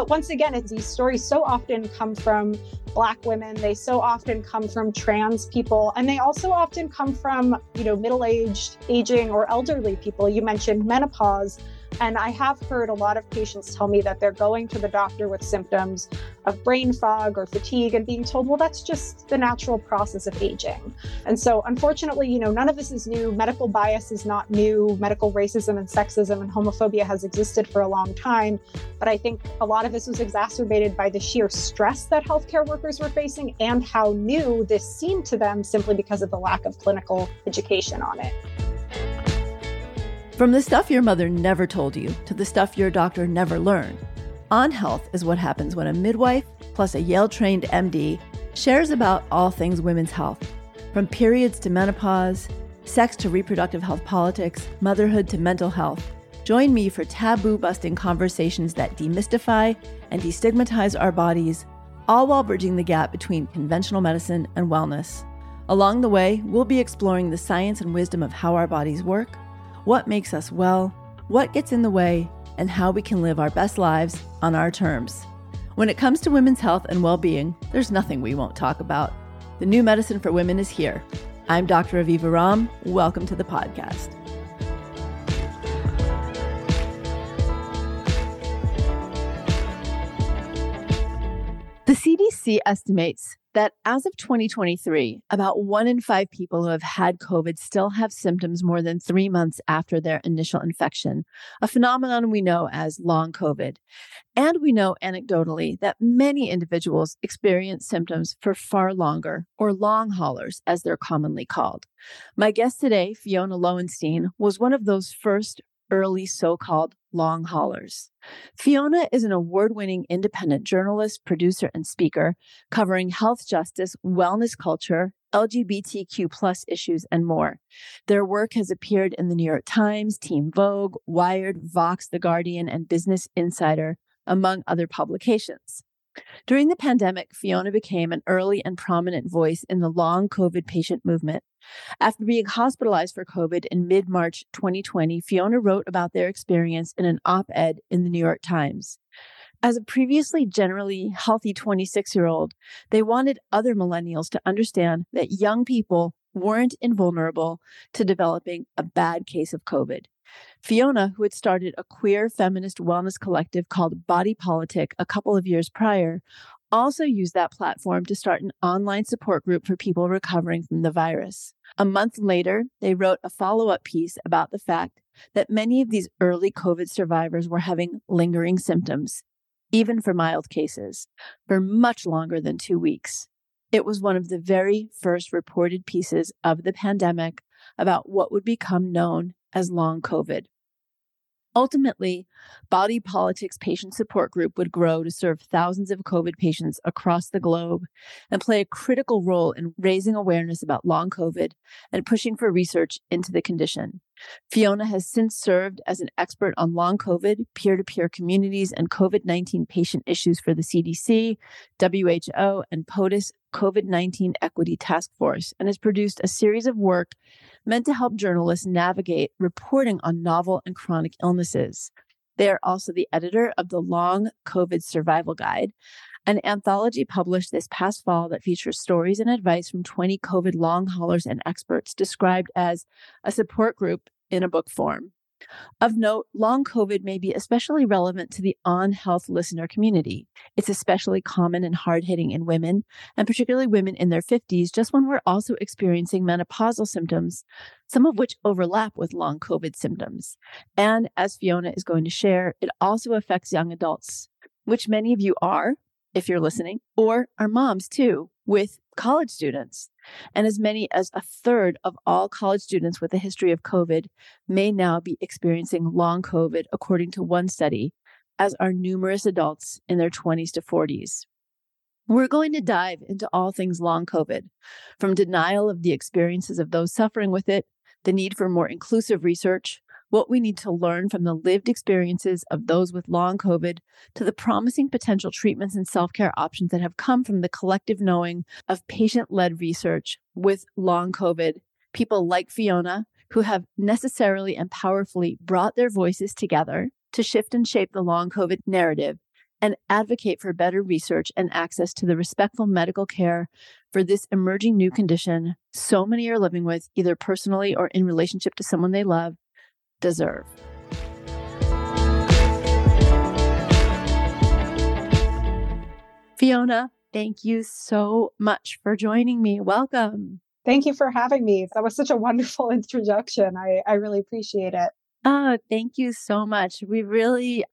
But once again, it's, these stories so often come from Black women. They so often come from trans people. And they also often come from, you know, middle aged, aging, or elderly people. You mentioned menopause. And I have heard a lot of patients tell me that they're going to the doctor with symptoms of brain fog or fatigue and being told, well, that's just the natural process of aging. And so, unfortunately, you know, none of this is new. Medical bias is not new. Medical racism and sexism and homophobia has existed for a long time. But I think a lot of this was exacerbated by the sheer stress that healthcare workers were facing and how new this seemed to them simply because of the lack of clinical education on it. From the stuff your mother never told you to the stuff your doctor never learned, On Health is what happens when a midwife plus a Yale trained MD shares about all things women's health, from periods to menopause, sex to reproductive health politics, motherhood to mental health. Join me for taboo busting conversations that demystify and destigmatize our bodies, all while bridging the gap between conventional medicine and wellness. Along the way, we'll be exploring the science and wisdom of how our bodies work what makes us well, what gets in the way, and how we can live our best lives on our terms. When it comes to women's health and well being, there's nothing we won't talk about. The new medicine for women is here. I'm Dr. Aviva Romm. Welcome to the podcast. The CDC estimates that as of 2023, about one in five people who have had COVID still have symptoms more than three months after their initial infection, a phenomenon we know as long COVID. And we know anecdotally that many individuals experience symptoms for far longer, or long haulers, as they're commonly called. My guest today, Fiona Lowenstein, was one of those first early so called long haulers. Fiona is an award winning independent journalist, producer, and speaker covering health justice, wellness culture, LGBTQ plus issues, and more. Their work has appeared in the New York Times, Teen Vogue, Wired, Vox, The Guardian, and Business Insider, among other publications. During the pandemic, Fiona became an early and prominent voice in the long COVID patient movement. After being hospitalized for COVID in mid March 2020, Fiona wrote about their experience in an op ed in the New York Times. As a previously generally healthy 26 year old, they wanted other millennials to understand that young people weren't invulnerable to developing a bad case of COVID. Fiona, who had started a queer feminist wellness collective called Body Politic a couple of years prior, also used that platform to start an online support group for people recovering from the virus. A month later, they wrote a follow up piece about the fact that many of these early COVID survivors were having lingering symptoms, even for mild cases, for much longer than two weeks. It was one of the very first reported pieces of the pandemic about what would become known as long COVID. Ultimately, Body Politics Patient Support Group would grow to serve thousands of COVID patients across the globe and play a critical role in raising awareness about long COVID and pushing for research into the condition. Fiona has since served as an expert on long COVID, peer to peer communities, and COVID 19 patient issues for the CDC, WHO, and POTUS COVID 19 Equity Task Force, and has produced a series of work meant to help journalists navigate reporting on novel and chronic illnesses. They are also the editor of the Long COVID Survival Guide, an anthology published this past fall that features stories and advice from 20 COVID long haulers and experts described as a support group in a book form. Of note, long COVID may be especially relevant to the on health listener community. It's especially common and hard hitting in women, and particularly women in their 50s, just when we're also experiencing menopausal symptoms, some of which overlap with long COVID symptoms. And as Fiona is going to share, it also affects young adults, which many of you are, if you're listening, or are moms too, with college students. And as many as a third of all college students with a history of COVID may now be experiencing long COVID, according to one study, as are numerous adults in their 20s to 40s. We're going to dive into all things long COVID, from denial of the experiences of those suffering with it, the need for more inclusive research, what we need to learn from the lived experiences of those with long COVID to the promising potential treatments and self care options that have come from the collective knowing of patient led research with long COVID, people like Fiona, who have necessarily and powerfully brought their voices together to shift and shape the long COVID narrative and advocate for better research and access to the respectful medical care for this emerging new condition so many are living with, either personally or in relationship to someone they love, deserve. Fiona, thank you so much for joining me. Welcome. Thank you for having me. That was such a wonderful introduction. I, I really appreciate it. Oh, thank you so much. We really,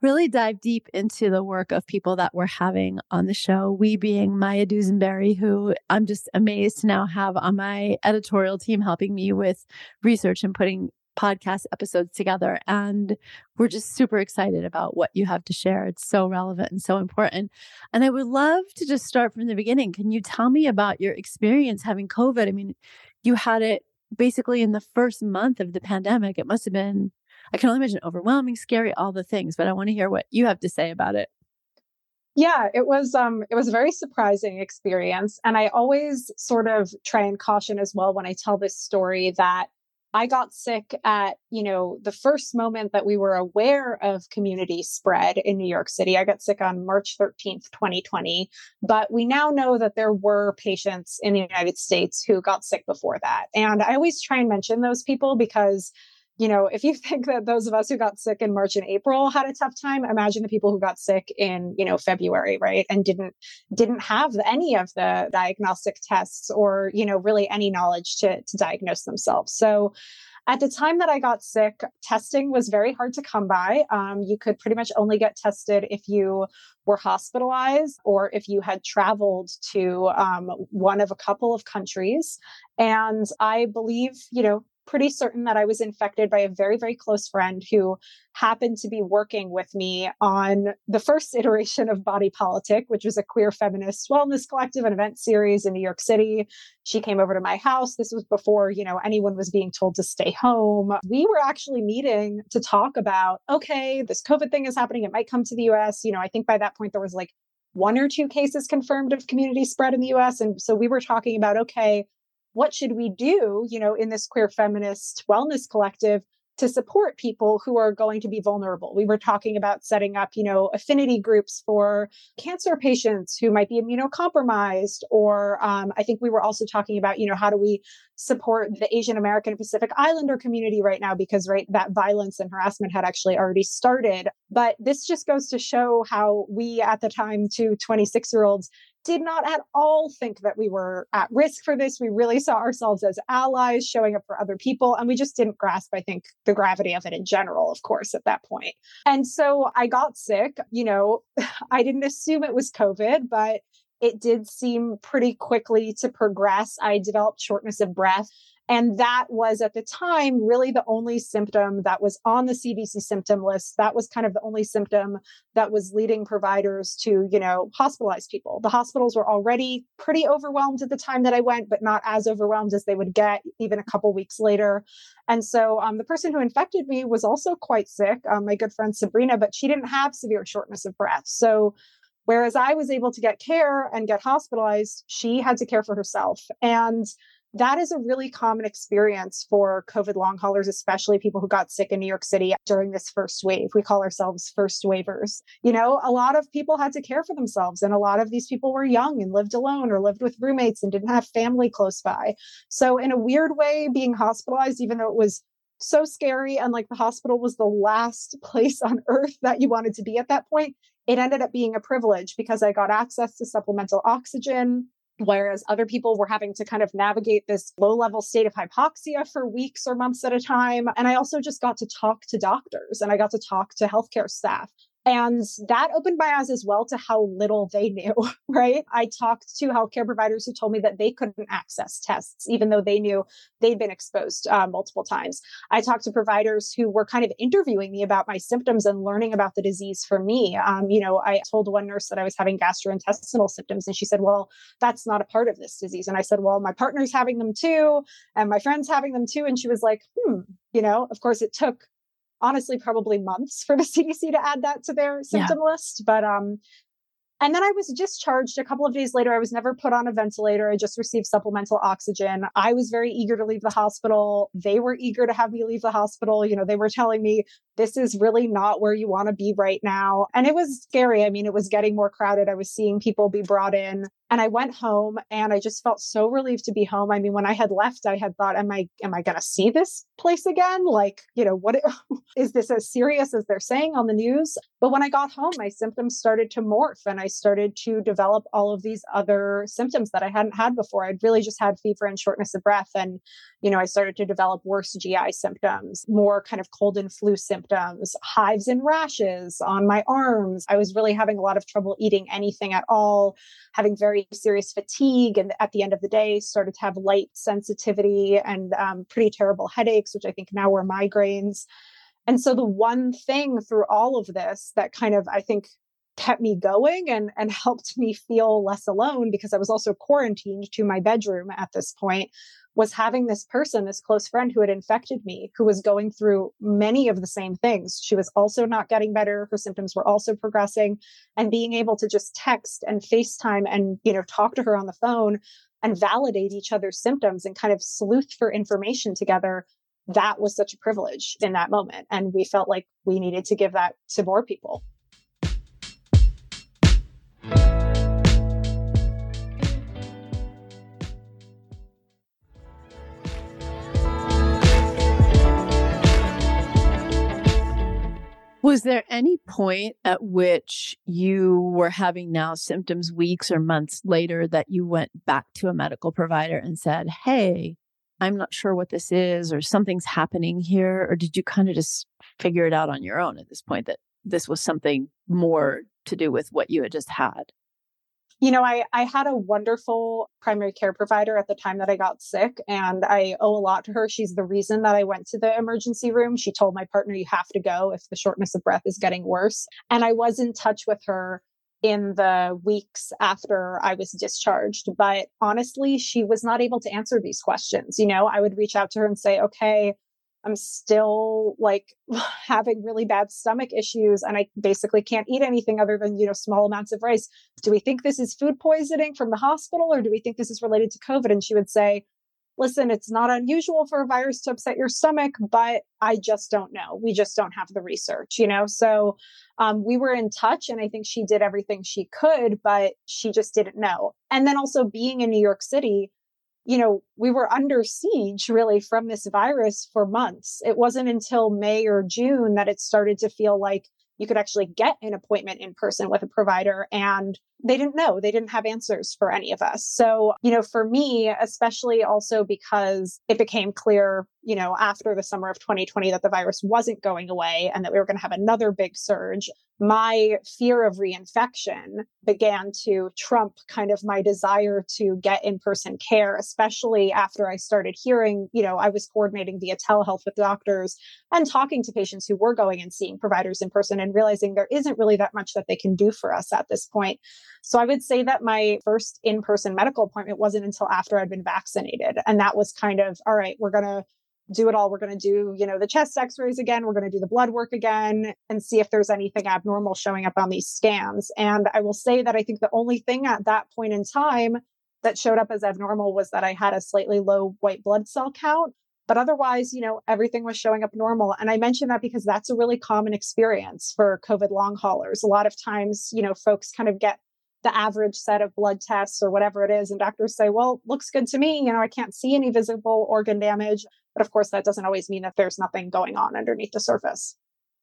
really dive deep into the work of people that we're having on the show. We being Maya Dusenbery, who I'm just amazed to now have on my editorial team helping me with research and putting podcast episodes together. And we're just super excited about what you have to share. It's so relevant and so important. And I would love to just start from the beginning. Can you tell me about your experience having COVID? I mean, you had it basically in the first month of the pandemic. It must have been, I can only imagine, overwhelming, scary, all the things. But I want to hear what you have to say about it. Yeah, it was um it was a very surprising experience and I always sort of try and caution as well when I tell this story that I got sick at, you know, the first moment that we were aware of community spread in New York City. I got sick on March 13th, 2020. But we now know that there were patients in the United States who got sick before that. And I always try and mention those people because you know, if you think that those of us who got sick in March and April had a tough time, imagine the people who got sick in, you know, February, right? And didn't didn't have any of the diagnostic tests or, you know, really any knowledge to to diagnose themselves. So at the time that I got sick, testing was very hard to come by. Um, you could pretty much only get tested if you were hospitalized or if you had traveled to um, one of a couple of countries. And I believe, you know, pretty certain that I was infected by a very, very close friend who happened to be working with me on the first iteration of Body Politic, which was a queer feminist wellness collective and event series in New York City. She came over to my house. This was before, you know, anyone was being told to stay home. We were actually meeting to talk about, okay, this COVID thing is happening. It might come to the US. You know, I think by that point there was like one or two cases confirmed of community spread in the US. And so we were talking about, okay, what should we do, you know, in this queer feminist wellness collective to support people who are going to be vulnerable. We were talking about setting up, you know, affinity groups for cancer patients who might be immunocompromised. Or um, I think we were also talking about, you know, how do we support the Asian American Pacific Islander community right now? Because, right, that violence and harassment had actually already started. But this just goes to show how we at the time, to 26 year olds, did not at all think that we were at risk for this. We really saw ourselves as allies showing up for other people. And we just didn't grasp, I think, the gravity of it in general, of course, at that point. And so I got sick. You know, I didn't assume it was COVID, but it did seem pretty quickly to progress. I developed shortness of breath. And that was at the time really the only symptom that was on the CDC symptom list. That was kind of the only symptom that was leading providers to, you know, hospitalize people. The hospitals were already pretty overwhelmed at the time that I went, but not as overwhelmed as they would get even a couple weeks later. And so um, the person who infected me was also quite sick, um, my good friend Sabrina, but she didn't have severe shortness of breath. So Whereas I was able to get care and get hospitalized, she had to care for herself. And that is a really common experience for COVID long haulers, especially people who got sick in New York City during this first wave. We call ourselves first wavers. You know, a lot of people had to care for themselves, and a lot of these people were young and lived alone or lived with roommates and didn't have family close by. So, in a weird way, being hospitalized, even though it was so scary and like the hospital was the last place on earth that you wanted to be at that point, it ended up being a privilege because I got access to supplemental oxygen. Whereas other people were having to kind of navigate this low level state of hypoxia for weeks or months at a time. And I also just got to talk to doctors and I got to talk to healthcare staff and that opened my eyes as well to how little they knew, right? I talked to healthcare providers who told me that they couldn't access tests, even though they knew they'd been exposed uh, multiple times. I talked to providers who were kind of interviewing me about my symptoms and learning about the disease for me. Um, you know, I told one nurse that I was having gastrointestinal symptoms, and she said, Well, that's not a part of this disease. And I said, Well, my partner's having them too, and my friend's having them too. And she was like, Hmm, you know, of course, it took honestly probably months for the CDC to add that to their symptom yeah. list. But um, and then I was discharged a couple of days later. I was never put on a ventilator. I just received supplemental oxygen. I was very eager to leave the hospital. They were eager to have me leave the hospital. You know, they were telling me, this is really not where you want to be right now. And it was scary. I mean, it was getting more crowded. I was seeing people be brought in. And I went home and I just felt so relieved to be home. I mean, when I had left, I had thought, am I am I gonna see this place again? Like, you know, what is this as serious as they're saying on the news? But when I got home, my symptoms started to morph and I started to develop all of these other symptoms that I hadn't had before. I'd really just had fever and shortness of breath. And, you know, I started to develop worse GI symptoms, more kind of cold and flu symptoms, hives and rashes on my arms. I was really having a lot of trouble eating anything at all, having very very serious fatigue and at the end of the day started to have light sensitivity and um, pretty terrible headaches which i think now were migraines and so the one thing through all of this that kind of i think kept me going and and helped me feel less alone because i was also quarantined to my bedroom at this point was having this person, this close friend who had infected me, who was going through many of the same things. She was also not getting better. Her symptoms were also progressing. And being able to just text and FaceTime and, you know, talk to her on the phone and validate each other's symptoms and kind of sleuth for information together. That was such a privilege in that moment. And we felt like we needed to give that to more people. Was there any point at which you were having now symptoms weeks or months later that you went back to a medical provider and said, Hey, I'm not sure what this is, or something's happening here? Or did you kind of just figure it out on your own at this point that this was something more to do with what you had just had? You know, I, I had a wonderful primary care provider at the time that I got sick, and I owe a lot to her. She's the reason that I went to the emergency room. She told my partner, You have to go if the shortness of breath is getting worse. And I was in touch with her in the weeks after I was discharged. But honestly, she was not able to answer these questions. You know, I would reach out to her and say, Okay, I'm still like having really bad stomach issues and I basically can't eat anything other than, you know, small amounts of rice. Do we think this is food poisoning from the hospital or do we think this is related to COVID? And she would say, listen, it's not unusual for a virus to upset your stomach, but I just don't know. We just don't have the research, you know? So um, we were in touch and I think she did everything she could, but she just didn't know. And then also being in New York City, you know, we were under siege really from this virus for months. It wasn't until May or June that it started to feel like you could actually get an appointment in person with a provider and they didn't know they didn't have answers for any of us so you know for me especially also because it became clear you know after the summer of 2020 that the virus wasn't going away and that we were going to have another big surge my fear of reinfection began to trump kind of my desire to get in-person care especially after i started hearing you know i was coordinating via telehealth with doctors and talking to patients who were going and seeing providers in person and realizing there isn't really that much that they can do for us at this point so I would say that my first in person medical appointment wasn't until after I'd been vaccinated. And that was kind of, all right, we're going to do it all. We're going to do, you know, the chest x rays again. We're going to do the blood work again and see if there's anything abnormal showing up on these scans. And I will say that I think the only thing at that point in time that showed up as abnormal was that I had a slightly low white blood cell count. But otherwise, you know, everything was showing up normal. And I mention that because that's a really common experience for COVID long haulers. A lot of times, you know, folks kind of get the average set of blood tests or whatever it is. And doctors say, well, looks good to me. You know, I can't see any visible organ damage. But of course, that doesn't always mean that there's nothing going on underneath the surface.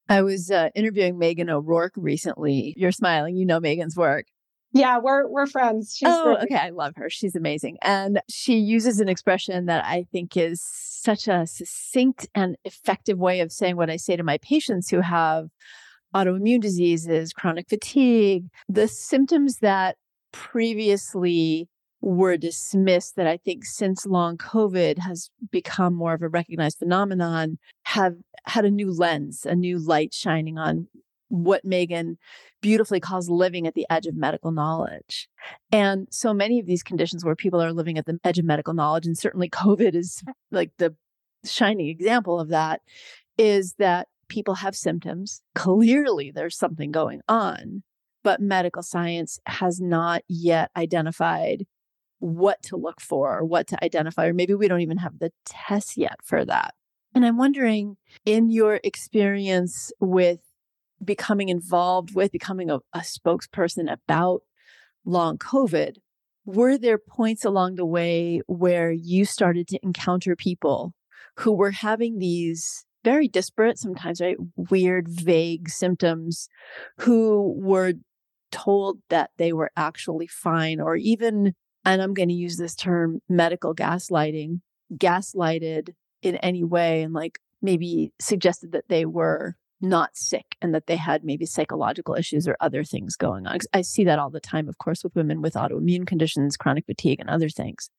I was uh, interviewing Megan O'Rourke recently. You're smiling. You know Megan's work. Yeah, we're we're friends. She's oh, great. okay. I love her. She's amazing. And she uses an expression that I think is such a succinct and effective way of saying what I say to my patients who have autoimmune diseases, chronic fatigue, the symptoms that previously were dismissed that I think since long COVID has become more of a recognized phenomenon have had a new lens, a new light shining on what Megan beautifully calls living at the edge of medical knowledge. And so many of these conditions where people are living at the edge of medical knowledge, and certainly COVID is like the shining example of that, is that people have symptoms. Clearly, there's something going on, but medical science has not yet identified what to look for or what to identify, or maybe we don't even have the tests yet for that. And I'm wondering, in your experience with becoming involved with becoming a, a spokesperson about long COVID, were there points along the way where you started to encounter people who were having these very disparate, sometimes right, weird, vague symptoms, who were told that they were actually fine, or even, and I'm going to use this term, medical gaslighting, gaslighted in any way, and like maybe suggested that they were not sick and that they had maybe psychological issues or other things going on. I see that all the time, of course, with women with autoimmune conditions, chronic fatigue, and other things.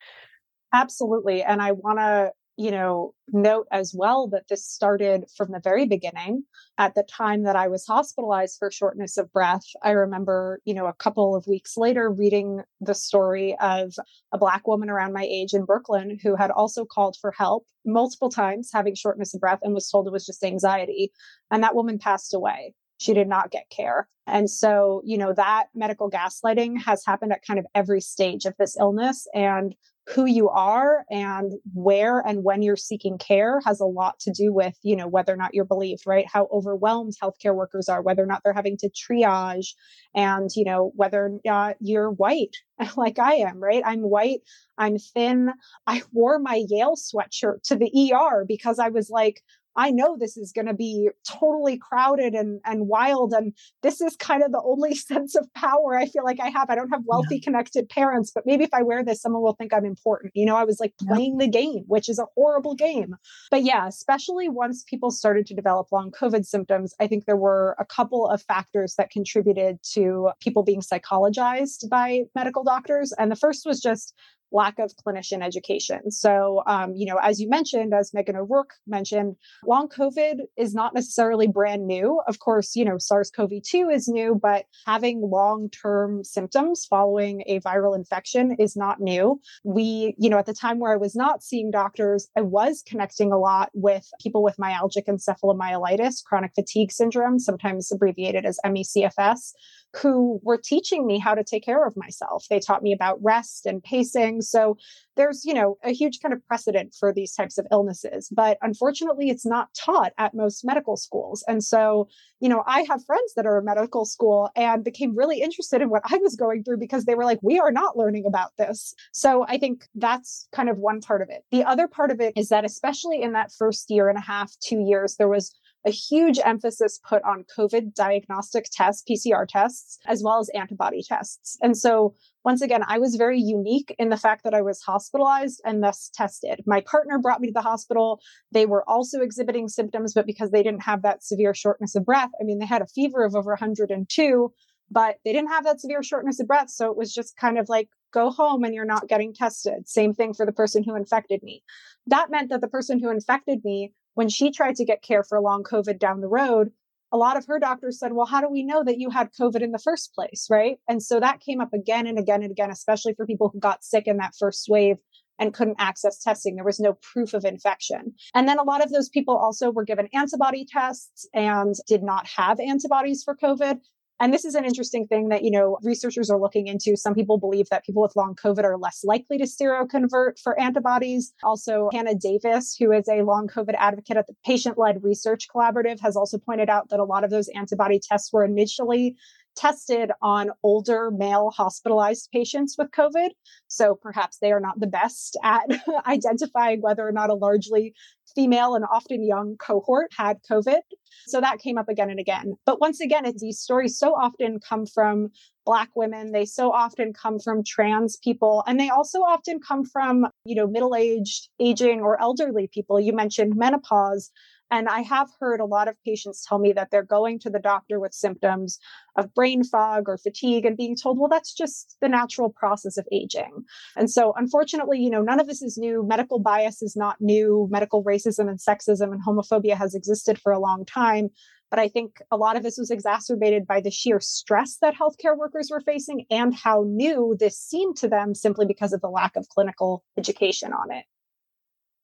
Absolutely. And I want to you know, note as well that this started from the very beginning. At the time that I was hospitalized for shortness of breath, I remember, you know, a couple of weeks later reading the story of a Black woman around my age in Brooklyn who had also called for help multiple times, having shortness of breath, and was told it was just anxiety. And that woman passed away. She did not get care. And so, you know, that medical gaslighting has happened at kind of every stage of this illness. And who you are and where and when you're seeking care has a lot to do with you know whether or not you're believed right? How overwhelmed healthcare workers are whether or not they're having to triage and you know whether or not you're white like i am right? I'm white i'm thin. I wore my yale sweatshirt to the er because i was like I know this is going to be totally crowded and, and wild. And this is kind of the only sense of power I feel like I have. I don't have wealthy, yeah. connected parents, but maybe if I wear this, someone will think I'm important. You know, I was like playing yeah. the game, which is a horrible game. But yeah, especially once people started to develop long COVID symptoms, I think there were a couple of factors that contributed to people being psychologized by medical doctors. And the first was just lack of clinician education. So, um, you know, as you mentioned, as Megan O'Rourke mentioned, long COVID is not necessarily brand new. Of course, you know, SARS CoV 2 is new, but having long term symptoms following a viral infection is not new. We, you know, at the time where I was not seeing doctors, I was connecting a lot with people with myalgic encephalomyelitis, chronic fatigue syndrome, sometimes abbreviated as ME/CFS who were teaching me how to take care of myself. They taught me about rest and pacing. So there's, you know, a huge kind of precedent for these types of illnesses. But unfortunately, it's not taught at most medical schools. And so, you know, I have friends that are in medical school and became really interested in what I was going through because they were like, we are not learning about this. So I think that's kind of one part of it. The other part of it is that, especially in that first year and a half, two years, there was a huge emphasis put on COVID diagnostic tests, PCR tests, as well as antibody tests. And so, once again, I was very unique in the fact that I was hospitalized and thus tested. My partner brought me to the hospital. They were also exhibiting symptoms, but because they didn't have that severe shortness of breath, I mean, they had a fever of over 102, but they didn't have that severe shortness of breath. So it was just kind of like, go home and you're not getting tested. Same thing for the person who infected me. That meant that the person who infected me when she tried to get care for long COVID down the road, a lot of her doctors said, Well, how do we know that you had COVID in the first place? Right. And so that came up again and again and again, especially for people who got sick in that first wave and couldn't access testing. There was no proof of infection. And then a lot of those people also were given antibody tests and did not have antibodies for COVID. And this is an interesting thing that, you know, researchers are looking into. Some people believe that people with long COVID are less likely to seroconvert for antibodies. Also, Hannah Davis, who is a long COVID advocate at the Patient Led Research Collaborative, has also pointed out that a lot of those antibody tests were initially tested on older male hospitalized patients with COVID. So perhaps they are not the best at identifying whether or not a largely female and often young cohort had COVID. So that came up again and again. But once again, these stories so often come from Black women. They so often come from trans people. And they also often come from, you know, middle aged, aging, or elderly people. You mentioned menopause. And I have heard a lot of patients tell me that they're going to the doctor with symptoms of brain fog or fatigue and being told, well, that's just the natural process of aging. And so, unfortunately, you know, none of this is new. Medical bias is not new. Medical racism and sexism and homophobia has existed for a long time. But I think a lot of this was exacerbated by the sheer stress that healthcare workers were facing and how new this seemed to them simply because of the lack of clinical education on it.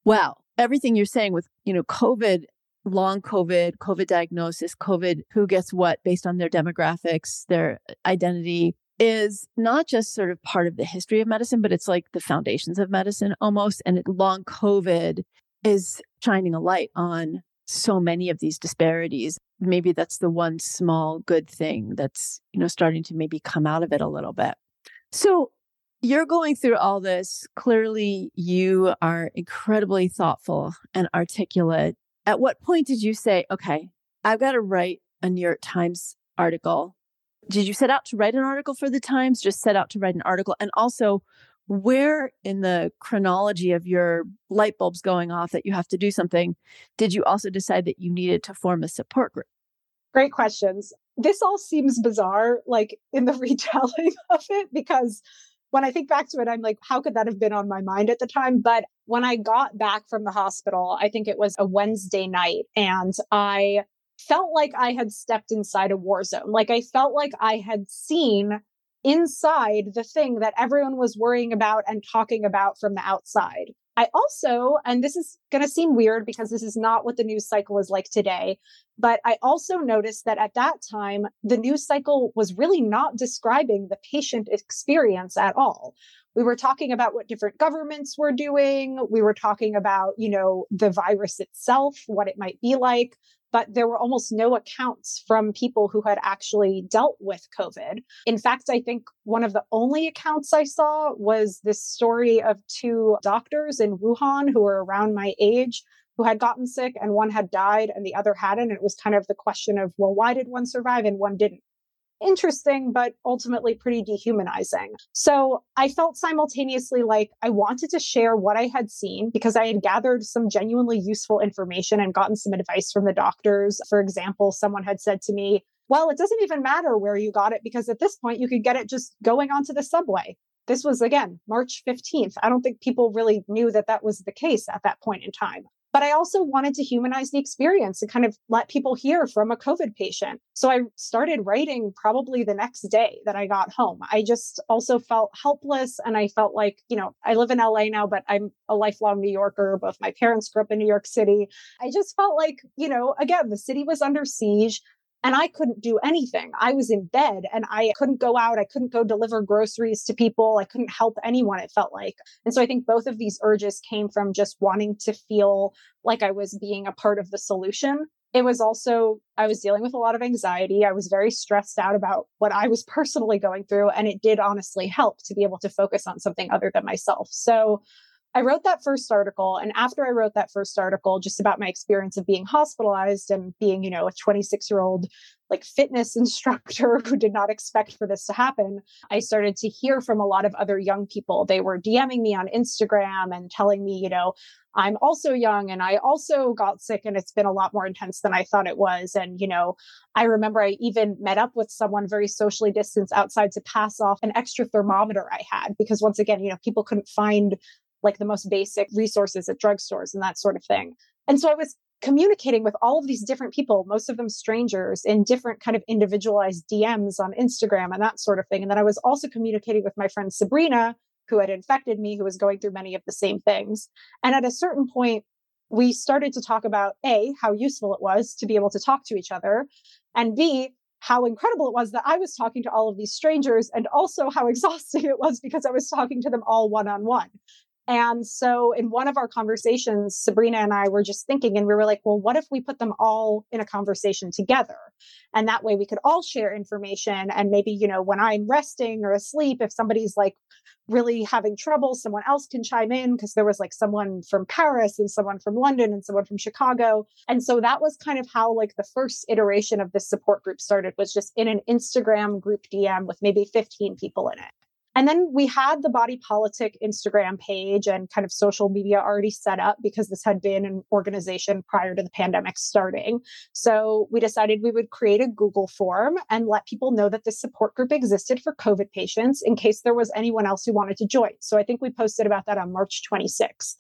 Wow everything you're saying with, you know, COVID, long COVID, COVID diagnosis, COVID, who gets what based on their demographics, their uh, identity is not just sort of part of the history of medicine, but it's like the foundations of medicine almost. And long COVID is shining a light on so many of these disparities. Maybe that's the one small good thing that's, you know, starting to maybe come out of it a little bit. So you're going through all this. Clearly, you are incredibly thoughtful and articulate. At what point did you say, okay, I've got to write a New York Times article? Did you set out to write an article for the Times? Just set out to write an article? And also, where in the chronology of your light bulbs going off that you have to do something did you also decide that you needed to form a support group? Great questions. This all seems bizarre, like in the retelling of it, because when I think back to it, I'm like, how could that have been on my mind at the time? But when I got back from the hospital, I think it was a Wednesday night, and I felt like I had stepped inside a war zone. Like I felt like I had seen inside the thing that everyone was worrying about and talking about from the outside. I also, and this is going to seem weird because this is not what the news cycle is like today, but I also noticed that at that time, the news cycle was really not describing the patient experience at all. We were talking about what different governments were doing. We were talking about, you know, the virus itself, what it might be like but there were almost no accounts from people who had actually dealt with COVID. In fact, I think one of the only accounts I saw was this story of two doctors in Wuhan who were around my age who had gotten sick and one had died and the other hadn't. And it was kind of the question of, well, why did one survive and one didn't? Interesting, but ultimately pretty dehumanizing. So I felt simultaneously like I wanted to share what I had seen because I had gathered some genuinely useful information and gotten some advice from the doctors. For example, someone had said to me, well, it doesn't even matter where you got it because at this point you could get it just going onto the subway. This was again March 15th. I don't think people really knew that that was the case at that point in time. But I also wanted to humanize the experience and kind of let people hear from a COVID patient. So I started writing probably the next day that I got home. I just also felt helpless and I felt like, you know, I live in LA now, but I'm a lifelong New Yorker. Both my parents grew up in New York City. I just felt like, you know, again, the city was under siege and I couldn't do anything. I was in bed and I couldn't go out. I couldn't go deliver groceries to people. I couldn't help anyone, it felt like. And so I think both of these urges came from just wanting to feel like I was being a part of the solution. It was also, I was dealing with a lot of anxiety. I was very stressed out about what I was personally going through. And it did honestly help to be able to focus on something other than myself. So I wrote that first article. And after I wrote that first article, just about my experience of being hospitalized and being, you know, a 26 year old like fitness instructor who did not expect for this to happen, I started to hear from a lot of other young people. They were DMing me on Instagram and telling me, you know, I'm also young and I also got sick and it's been a lot more intense than I thought it was. And, you know, I remember I even met up with someone very socially distanced outside to pass off an extra thermometer I had because once again, you know, people couldn't find like the most basic resources at drugstores and that sort of thing. And so I was communicating with all of these different people, most of them strangers, in different kind of individualized DMs on Instagram and that sort of thing. And then I was also communicating with my friend Sabrina, who had infected me, who was going through many of the same things. And at a certain point, we started to talk about A, how useful it was to be able to talk to each other, and B, how incredible it was that I was talking to all of these strangers, and also how exhausting it was because I was talking to them all one on one. And so in one of our conversations, Sabrina and I were just thinking, and we were like, well, what if we put them all in a conversation together? And that way we could all share information. And maybe, you know, when I'm resting or asleep, if somebody's like really having trouble, someone else can chime in because there was like someone from Paris and someone from London and someone from Chicago. And so that was kind of how like the first iteration of this support group started was just in an Instagram group DM with maybe 15 people in it. And then we had the Body Politic Instagram page and kind of social media already set up because this had been an organization prior to the pandemic starting. So we decided we would create a Google form and let people know that this support group existed for COVID patients in case there was anyone else who wanted to join. So I think we posted about that on March 26th.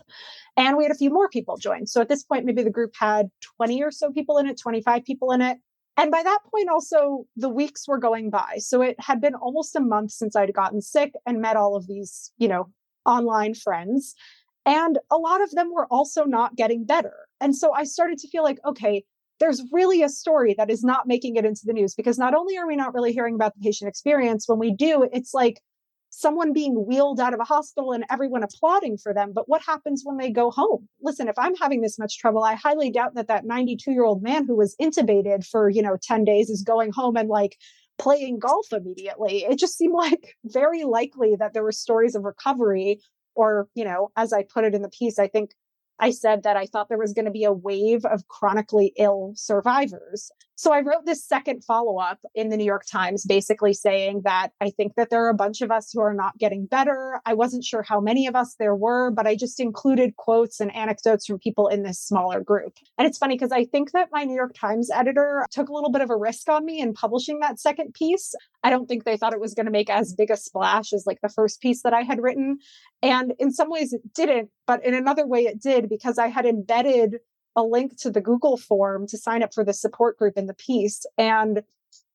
And we had a few more people join. So at this point, maybe the group had 20 or so people in it, 25 people in it. And by that point, also, the weeks were going by. So it had been almost a month since I'd gotten sick and met all of these, you know, online friends. And a lot of them were also not getting better. And so I started to feel like, okay, there's really a story that is not making it into the news because not only are we not really hearing about the patient experience, when we do, it's like someone being wheeled out of a hospital and everyone applauding for them. But what happens when they go home? Listen, if I'm having this much trouble, I highly doubt that that 92 year old man who was intubated for, you know, 10 days is going home and like playing golf immediately. It just seemed like very likely that there were stories of recovery or, you know, as I put it in the piece, I think I said that I thought there was going to be a wave of chronically ill survivors. So I wrote this second follow up in the New York Times, basically saying that I think that there are a bunch of us who are not getting better. I wasn't sure how many of us there were, but I just included quotes and anecdotes from people in this smaller group. And it's funny because I think that my New York Times editor took a little bit of a risk on me in publishing that second piece. I don't think they thought it was going to make as big a splash as like the first piece that I had written. And in some ways it didn't, but in another way it did because I had embedded a link to the Google form to sign up for the support group in the piece. And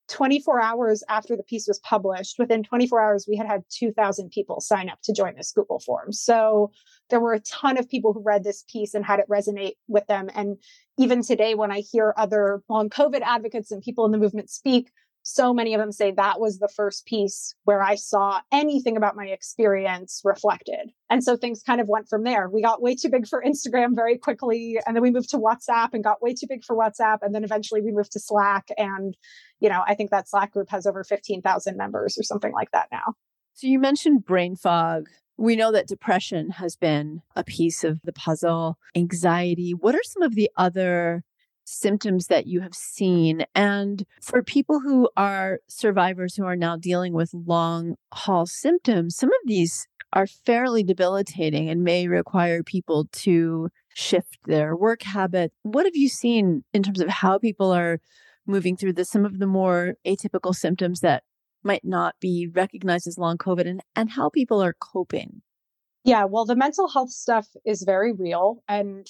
24 hours after the piece was published, within 24 hours, we had had 2,000 people sign up to join this Google form. So there were a ton of people who read this piece and had it resonate with them. And even today, when I hear other long COVID advocates and people in the movement speak, so many of them say that was the first piece where I saw anything about my experience reflected. And so things kind of went from there. We got way too big for Instagram very quickly. And then we moved to WhatsApp and got way too big for WhatsApp. And then eventually we moved to Slack. And, you know, I think that Slack group has over 15,000 members or something like that now. So you mentioned brain fog. We know that depression has been a piece of the puzzle, anxiety. What are some of the other symptoms that you have seen. And for people who are survivors who are now dealing with long haul symptoms, some of these are fairly debilitating and may require people to shift their work habit. What have you seen in terms of how people are moving through this, some of the more atypical symptoms that might not be recognized as long COVID and, and how people are coping? Yeah, well, the mental health stuff is very real. And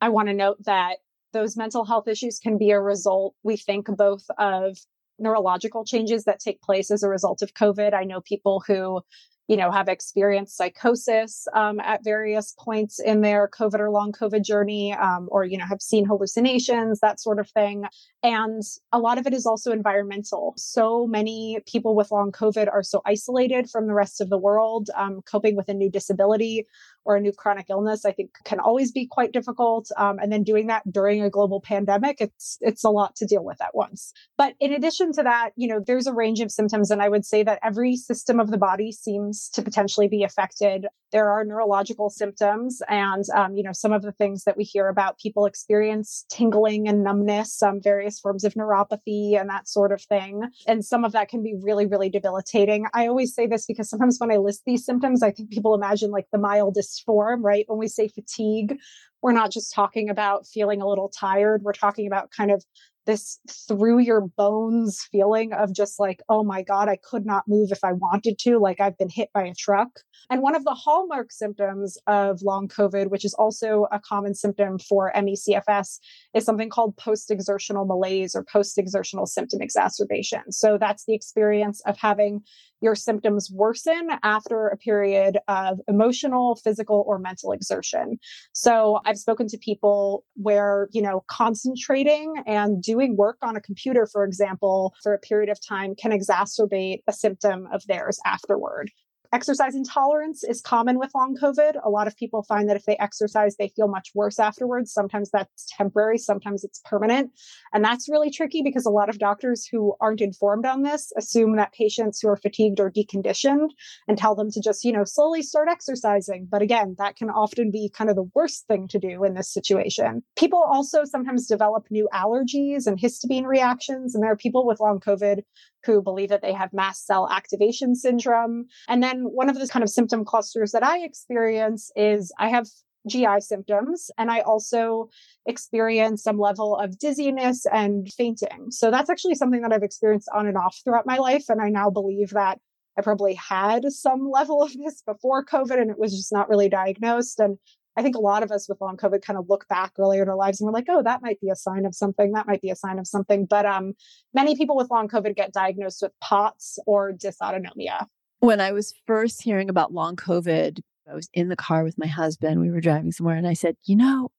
I want to note that those mental health issues can be a result, we think, both of neurological changes that take place as a result of COVID. I know people who you know, have experienced psychosis um, at various points in their COVID or long COVID journey, um, or, you know, have seen hallucinations, that sort of thing. And a lot of it is also environmental. So many people with long COVID are so isolated from the rest of the world, um, coping with a new disability or a new chronic illness, I think can always be quite difficult. Um, and then doing that during a global pandemic, it's it's a lot to deal with at once. But in addition to that, you know, there's a range of symptoms, and I would say that every system of the body seems to potentially be affected. There are neurological symptoms, and um, you know, some of the things that we hear about people experience tingling and numbness, um, various forms of neuropathy, and that sort of thing. And some of that can be really, really debilitating. I always say this because sometimes when I list these symptoms, I think people imagine like the mildest form, right? When we say fatigue, we're not just talking about feeling a little tired. We're talking about kind of this through your bones feeling of just like, oh my God, I could not move if I wanted to, like I've been hit by a truck. And one of the hallmark symptoms of long COVID, which is also a common symptom for ME/CFS, is something called post exertional malaise or post exertional symptom exacerbation. So that's the experience of having your symptoms worsen after a period of emotional, physical, or mental exertion. So I've spoken to people where, you know, concentrating and doing work on a computer, for example, for a period of time can exacerbate a symptom of theirs afterward. Exercise intolerance is common with long COVID. A lot of people find that if they exercise, they feel much worse afterwards. Sometimes that's temporary, sometimes it's permanent. And that's really tricky because a lot of doctors who aren't informed on this assume that patients who are fatigued or deconditioned and tell them to just, you know, slowly start exercising. But again, that can often be kind of the worst thing to do in this situation. People also sometimes develop new allergies and histamine reactions. And there are people with long COVID who believe that they have mast cell activation syndrome. And then one of the kind of symptom clusters that I experience is I have GI symptoms and I also experience some level of dizziness and fainting. So that's actually something that I've experienced on and off throughout my life. And I now believe that I probably had some level of this before COVID and it was just not really diagnosed. And I think a lot of us with long COVID kind of look back earlier in our lives and we're like, oh, that might be a sign of something. That might be a sign of something. But um, many people with long COVID get diagnosed with POTS or dysautonomia. When I was first hearing about long COVID, I was in the car with my husband. We were driving somewhere and I said, you know,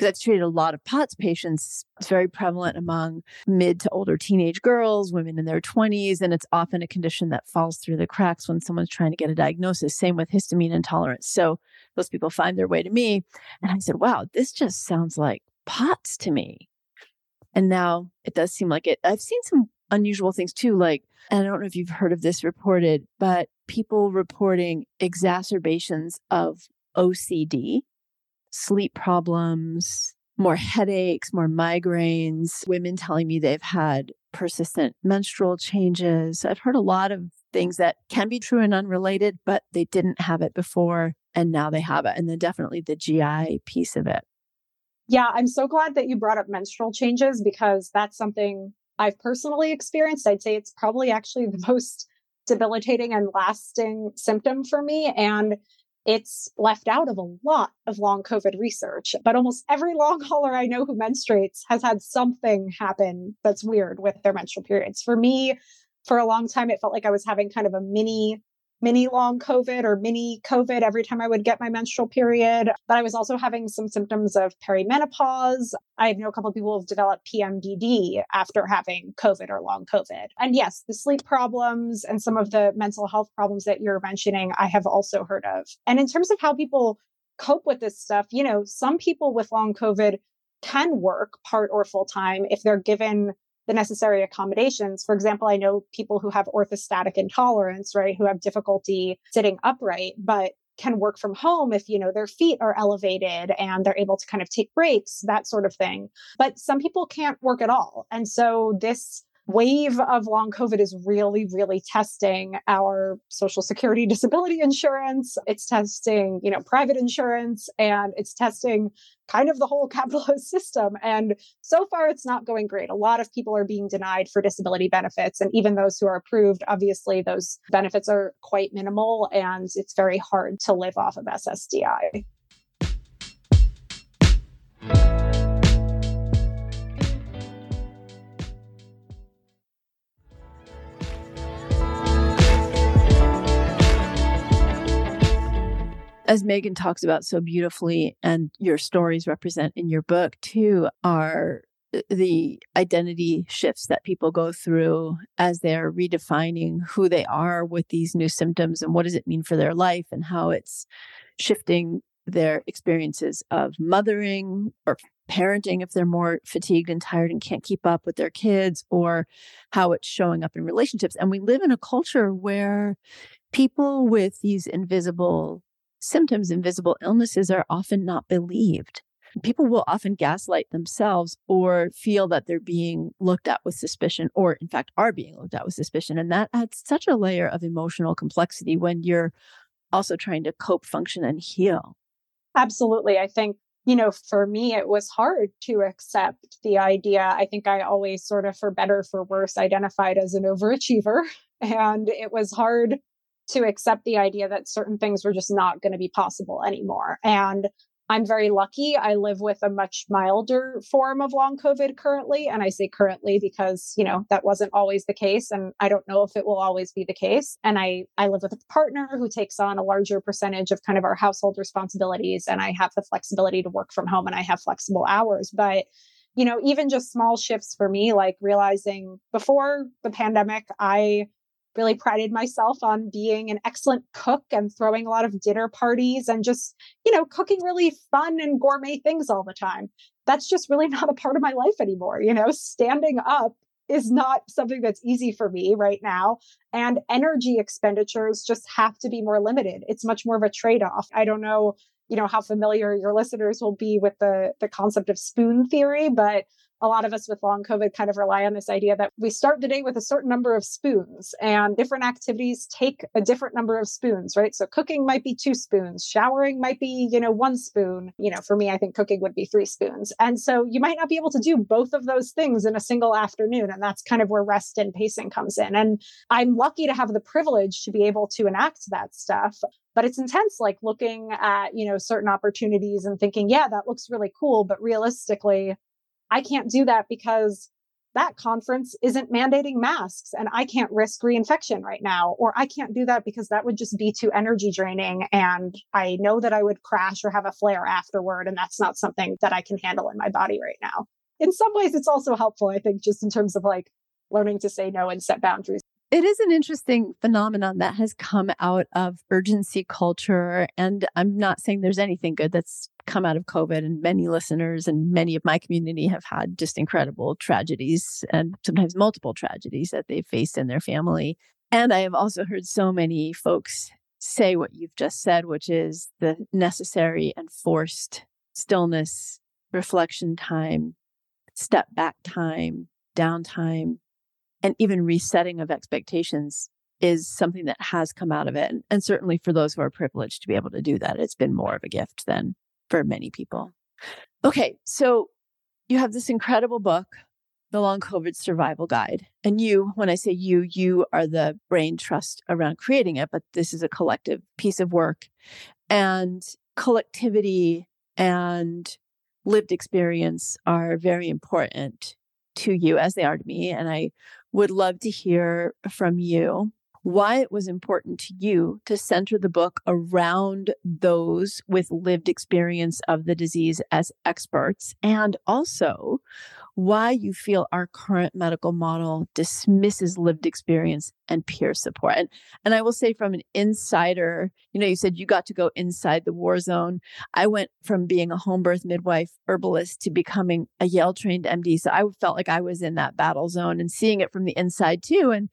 because I've treated a lot of POTS patients. It's very prevalent among mid to older teenage girls, women in their 20s, and it's often a condition that falls through the cracks when someone's trying to get a diagnosis. Same with histamine intolerance. So those people find their way to me. And I said, wow, this just sounds like POTS to me. And now it does seem like it. I've seen some unusual things too, like, and I don't know if you've heard of this reported, but people reporting exacerbations of OCD sleep problems, more headaches, more migraines, women telling me they've had persistent menstrual changes. I've heard a lot of things that can be true and unrelated, but they didn't have it before and now they have it. And then definitely the GI piece of it. Yeah, I'm so glad that you brought up menstrual changes because that's something I've personally experienced. I'd say it's probably actually the most debilitating and lasting symptom for me. And it's left out of a lot of long COVID research, but almost every long hauler I know who menstruates has had something happen that's weird with their menstrual periods. For me, for a long time, it felt like I was having kind of a mini mini long COVID or mini COVID every time I would get my menstrual period. But I was also having some symptoms of perimenopause. I know a couple of people have developed PMDD after having COVID or long COVID. And yes, the sleep problems and some of the mental health problems that you're mentioning, I have also heard of. And in terms of how people cope with this stuff, you know, some people with long COVID can work part or full time if they're given the necessary accommodations. For example, I know people who have orthostatic intolerance, right, who have difficulty sitting upright, but can work from home if you know their feet are elevated and they're able to kind of take breaks that sort of thing but some people can't work at all and so this wave of long COVID is really, really testing our social security disability insurance. It's testing, you know, private insurance and it's testing kind of the whole capitalist system. And so far, it's not going great. A lot of people are being denied for disability benefits. And even those who are approved, obviously, those benefits are quite minimal and it's very hard to live off of SSDI. As Megan talks about so beautifully, and your stories represent in your book too, are uh, the identity shifts that people go through as they're redefining who they are with these new symptoms and what does it mean for their life and how it's shifting their experiences of mothering or parenting if they're more fatigued and tired and can't keep up with their kids or how it's showing up in relationships. And we live in a culture where people with these invisible symptoms, invisible illnesses are often not believed. People will often gaslight themselves or feel that they're being looked at with suspicion, or in fact, are being looked at with suspicion. And that adds such a layer of emotional complexity when you're also trying to cope, function, and heal. Absolutely. I think, you know, for me, it was hard to accept the idea. I think I always sort of, for better, for worse, identified as an overachiever. And it was hard to accept the idea that certain things were just not going to be possible anymore. And I'm very lucky. I live with a much milder form of long COVID currently. And I say currently because, you know, that wasn't always the case. And I don't know if it will always be the case. And I, I live with a partner who takes on a larger percentage of kind of our household responsibilities. And I have the flexibility to work from home and I have flexible hours. But, you know, even just small shifts for me, like realizing before the pandemic, I really prided myself on being an excellent cook and throwing a lot of dinner parties and just, you know, cooking really fun and gourmet things all the time. That's just really not a part of my life anymore. You know, standing up is not something that's easy for me right now. And energy expenditures just have to be more limited. It's much more of a trade off. I don't know you know how familiar your listeners will be with the the concept of spoon theory but a lot of us with long COVID kind of rely on this idea that we start the day with a certain number of spoons and different activities take a different number of spoons, right? So cooking might be two spoons, showering might be, you know, one spoon. You know, for me, I think cooking would be three spoons. And so you might not be able to do both of those things in a single afternoon. And that's kind of where rest and pacing comes in. And I'm lucky to have the privilege to be able to enact that stuff but it's intense like looking at you know certain opportunities and thinking yeah that looks really cool but realistically I can't do that because that conference isn't mandating masks and I can't risk reinfection right now, or I can't do that because that would just be too energy draining. And I know that I would crash or have a flare afterward. And that's not something that I can handle in my body right now. In some ways, it's also helpful, I think, just in terms of like learning to say no and set boundaries. It is an interesting phenomenon that has come out of urgency culture. And I'm not saying there's anything good that's come out of COVID. And many listeners and many of my community have had just incredible tragedies and sometimes multiple tragedies that they've faced in their family. And I have also heard so many folks say what you've just said, which is the necessary and forced stillness, reflection time, step back time, downtime, and even resetting of expectations is something that has come out of it. And, certainly for those who are privileged to be able to do that, it's been more of a gift than for many people. Okay, so you have this incredible book, The Long COVID Survival Guide. And you, when I say you, you are the brain trust around creating it, but this is a collective piece of work. And collectivity and lived experience are very important to you as they are to me. And I would love to hear from you why it was important to you to center the book around those with lived experience of the disease as experts, and also why you feel our current medical model dismisses lived experience and peer support. And, and I will say, from an insider, you know, you said you got to go inside the war zone. I went from being a home birth midwife herbalist to becoming a Yale trained MD. So I felt like I was in that battle zone and seeing it from the inside too. And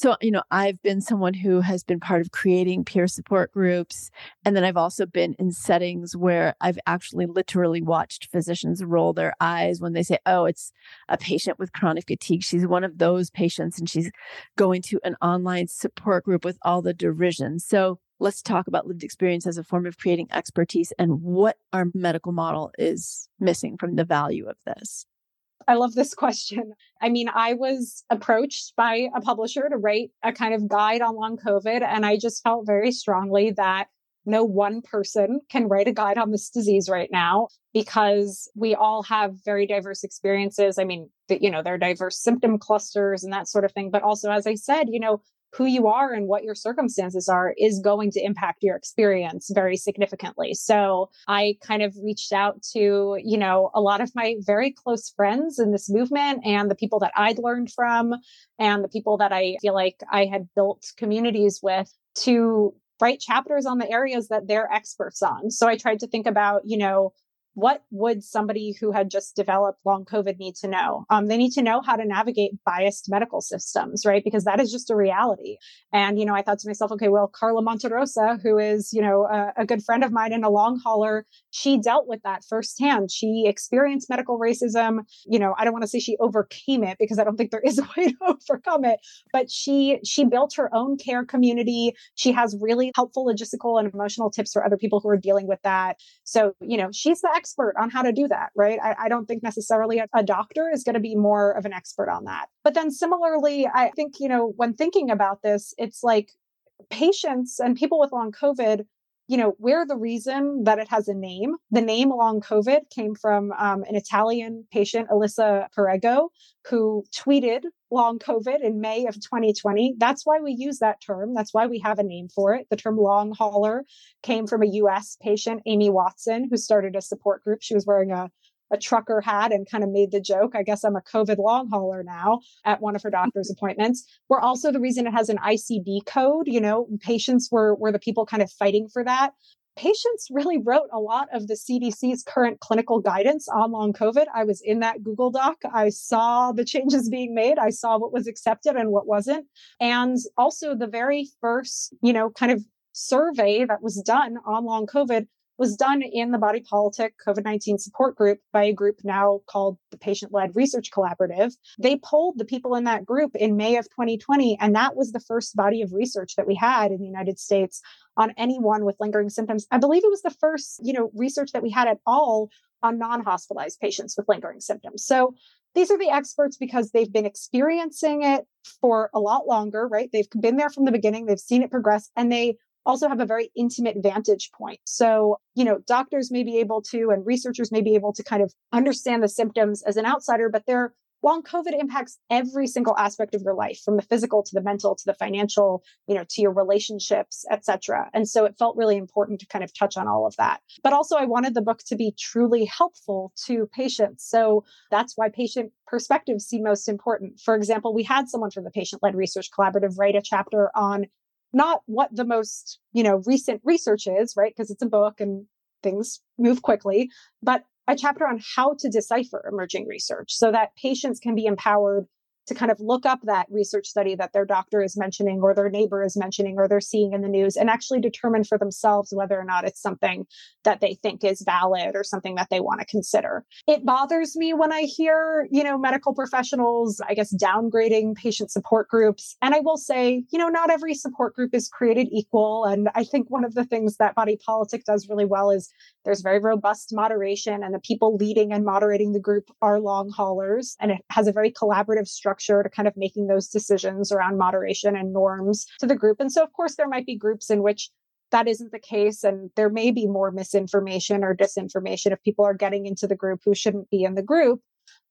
so, you know, I've been someone who has been part of creating peer support groups. And then I've also been in settings where I've actually literally watched physicians roll their eyes when they say, oh, it's a patient with chronic fatigue. She's one of those patients and she's going to an online support group with all the derision. So, let's talk about lived experience as a form of creating expertise and what our medical model is missing from the value of this. I love this question. I mean, I was approached by a publisher to write a kind of guide on long COVID, and I just felt very strongly that no one person can write a guide on this disease right now because we all have very diverse experiences. I mean, you know, there are diverse symptom clusters and that sort of thing. But also, as I said, you know, who you are and what your circumstances are is going to impact your experience very significantly. So I kind of reached out to, you know, a lot of my very close friends in this movement and the people that I'd learned from and the people that I feel like I had built communities with to write chapters on the areas that they're experts on. So I tried to think about, you know, what would somebody who had just developed long COVID need to know? Um, they need to know how to navigate biased medical systems, right? Because that is just a reality. And, you know, I thought to myself, okay, well, Karla Monterroso, who is, you know, a, a good friend of mine and a long hauler, she dealt with that firsthand. She experienced medical racism. You know, I don't want to say she overcame it because I don't think there is a way to overcome it, but she, she built her own care community. She has really helpful logistical and emotional tips for other people who are dealing with that. So, you know, she's the expert on how to do that, right? I, I don't think necessarily a, a doctor is going to be more of an expert on that. But then similarly, I think, you know, when thinking about this, it's like patients and people with long COVID you know, we're the reason that it has a name. The name long COVID came from um, an Italian patient, Elisa Perego, who tweeted long COVID in May of 2020. That's why we use that term. That's why we have a name for it. The term long hauler came from a US patient, Amy Watson, who started a support group. She was wearing a a trucker hat and kind of made the joke. I guess I'm a COVID long hauler now at one of her doctor's appointments. We're also the reason it has an ICD code. You know, patients were, were the people kind of fighting for that. Patients really wrote a lot of the CDC's current clinical guidance on long COVID. I was in that Google Doc. I saw the changes being made. I saw what was accepted and what wasn't. And also the very first, you know, kind of survey that was done on long COVID was done in the Body Politic COVID 19 support group by a group now called the Patient Led Research Collaborative. They polled the people in that group in May of 2020, and that was the first body of research that we had in the United States on anyone with lingering symptoms. I believe it was the first, you know, research that we had at all on non-hospitalized patients with lingering symptoms. So these are the experts because they've been experiencing it for a lot longer, right? They've been there from the beginning, they've seen it progress, and they also have a very intimate vantage point. So, you know, doctors may be able to and researchers may be able to kind of understand the symptoms as an outsider, but they're long COVID impacts every single aspect of your life, from the physical to the mental to the financial, you know, to your relationships, etc. And so it felt really important to kind of touch on all of that. But also I wanted the book to be truly helpful to patients. So that's why patient perspectives seem most important. For example, we had someone from the patient-led research collaborative write a chapter on not what the most, you know, recent research is, right? Because it's a book and things move quickly, but a chapter on how to decipher emerging research so that patients can be empowered to kind of look up that research study that their doctor is mentioning or their neighbor is mentioning or they're seeing in the news and actually determine for themselves whether or not it's something that they think is valid or something that they want to consider. It bothers me when I hear, you know, medical professionals, I guess, downgrading patient support groups. And I will say, you know, not every support group is created equal. And I think one of the things that body politic does really well is there's very robust moderation and the people leading and moderating the group are long haulers and it has a very collaborative structure structure to kind of making those decisions around moderation and norms to the group. And so, of course, there might be groups in which that isn't the case. And there may be more misinformation or disinformation if people are getting into the group who shouldn't be in the group.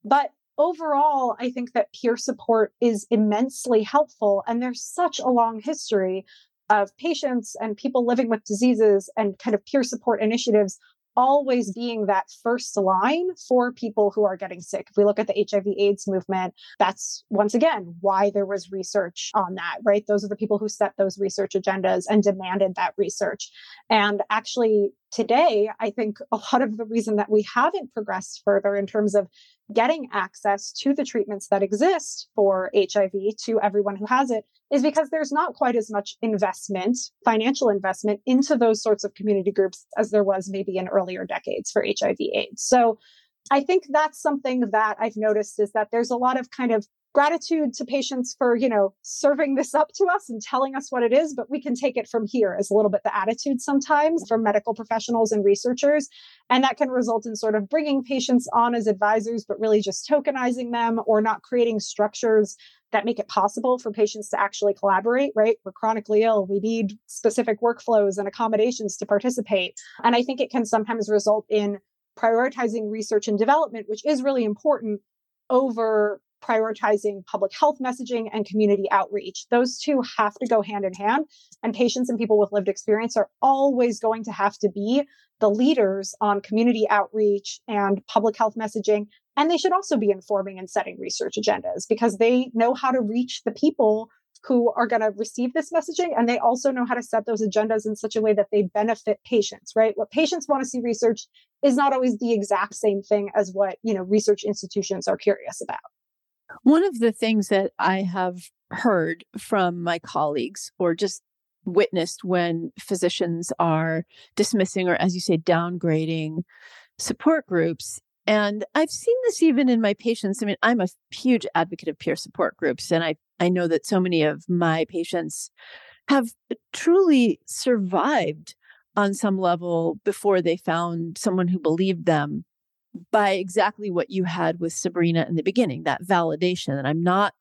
But overall, I think that peer support is immensely helpful. And there's such a long history of patients and people living with diseases and kind of peer support initiatives always being that first line for people who are getting sick. If we look at the HIV AIDS movement, that's once again why there was research on that, right? Those are the people who set those research agendas and demanded that research. And actually, today, I think a lot of the reason that we haven't progressed further in terms of getting access to the treatments that exist for HIV to everyone who has it is because there's not quite as much investment, financial investment into those sorts of community groups as there was maybe in earlier decades for HIV AIDS. So I think that's something that I've noticed is that there's a lot of kind of gratitude to patients for, you know, serving this up to us and telling us what it is, but we can take it from here is a little bit the attitude sometimes from medical professionals and researchers. And that can result in sort of bringing patients on as advisors, but really just tokenizing them or not creating structures that make it possible for patients to actually collaborate, right? We're chronically ill. We need specific workflows and accommodations to participate. And I think it can sometimes result in prioritizing research and development, which is really important over prioritizing public health messaging and community outreach. Those two have to go hand in hand. And patients and people with lived experience are always going to have to be the leaders on community outreach and public health messaging. And they should also be informing and setting research agendas because they know how to reach the people who are going to receive this messaging and they also know how to set those agendas in such a way that they benefit patients right what patients want to see research is not always the exact same thing as what you know research institutions are curious about one of the things that I have heard from my colleagues or just witnessed when physicians are dismissing or, as you say, downgrading support groups. And I've seen this even in my patients. I mean, I'm a huge advocate of peer support groups, and I, I know that so many of my patients have truly survived on some level before they found someone who believed them by exactly what you had with Sabrina in the beginning that validation that I'm not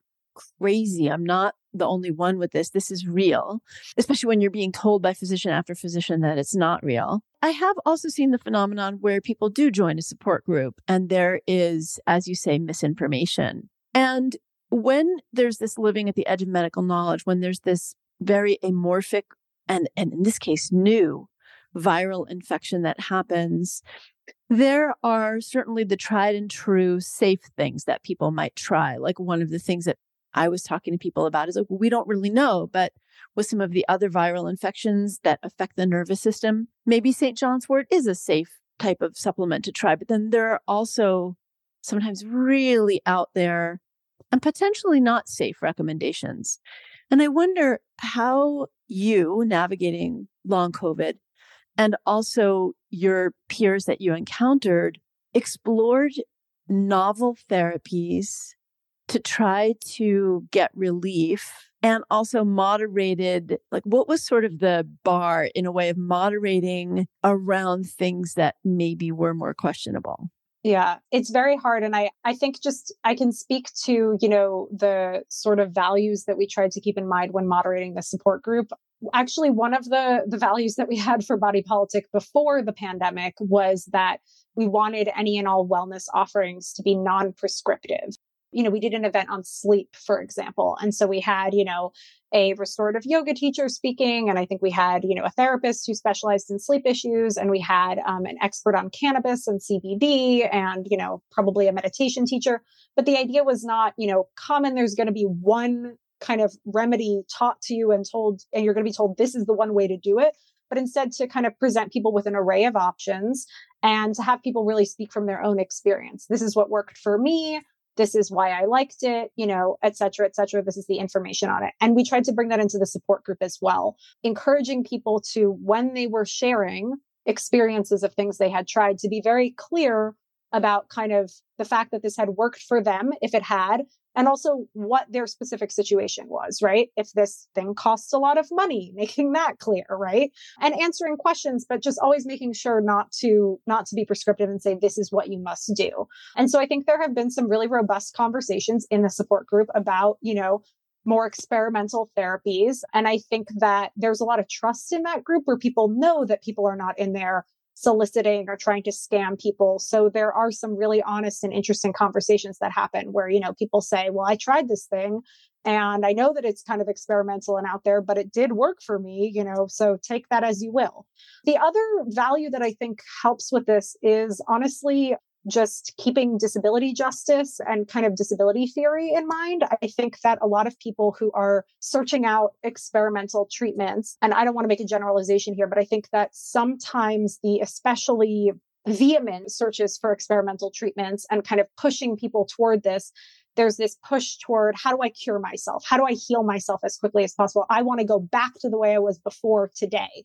crazy. I'm not the only one with this. This is real, especially when you're being told by physician after physician that it's not real. I have also seen the phenomenon where people do join a support group and there is, as you say, misinformation. And when there's this living at the edge of medical knowledge, when there's this very amorphic and, and in this case, new viral infection that happens there are certainly the tried and true safe things that people might try. Like one of the things that I was talking to people about is like, we don't really know, but with some of the other viral infections that affect the nervous system, maybe St. John's wort is a safe type of supplement to try. But then there are also sometimes really out there and potentially not safe recommendations. And I wonder how you navigating long COVID and also your peers that you encountered explored novel therapies to try to get relief and also moderated like what was sort of the bar in a way of moderating around things that maybe were more questionable? Yeah it's very hard and i i think just i can speak to you know the sort of values that we tried to keep in mind when moderating the support group actually one of the the values that we had for body politic before the pandemic was that we wanted any and all wellness offerings to be non-prescriptive you know, we did an event on sleep, for example. And so we had, you know, a restorative yoga teacher speaking. And I think we had, you know, a therapist who specialized in sleep issues. And we had um, an expert on cannabis and CBD and, you know, probably a meditation teacher. But the idea was not, you know, come and there's going to be one kind of remedy taught to you and told, and you're going to be told this is the one way to do it. But instead, to kind of present people with an array of options and to have people really speak from their own experience. This is what worked for me this is why I liked it, you know, et cetera, et cetera. This is the information on it. And we tried to bring that into the support group as well, encouraging people to, when they were sharing experiences of things they had tried, to be very clear about kind of the fact that this had worked for them, if it had, and also what their specific situation was, right? If this thing costs a lot of money, making that clear, right? And answering questions, but just always making sure not to not to be prescriptive and say this is what you must do. And so I think there have been some really robust conversations in the support group about, you know, more experimental therapies. And I think that there's a lot of trust in that group where people know that people are not in there soliciting or trying to scam people. So there are some really honest and interesting conversations that happen where, you know, people say, well, I tried this thing and I know that it's kind of experimental and out there, but it did work for me, you know, so take that as you will. The other value that I think helps with this is honestly just keeping disability justice and kind of disability theory in mind. I think that a lot of people who are searching out experimental treatments, and I don't want to make a generalization here, but I think that sometimes the especially vehement searches for experimental treatments and kind of pushing people toward this there's this push toward how do I cure myself? How do I heal myself as quickly as possible? I want to go back to the way I was before today.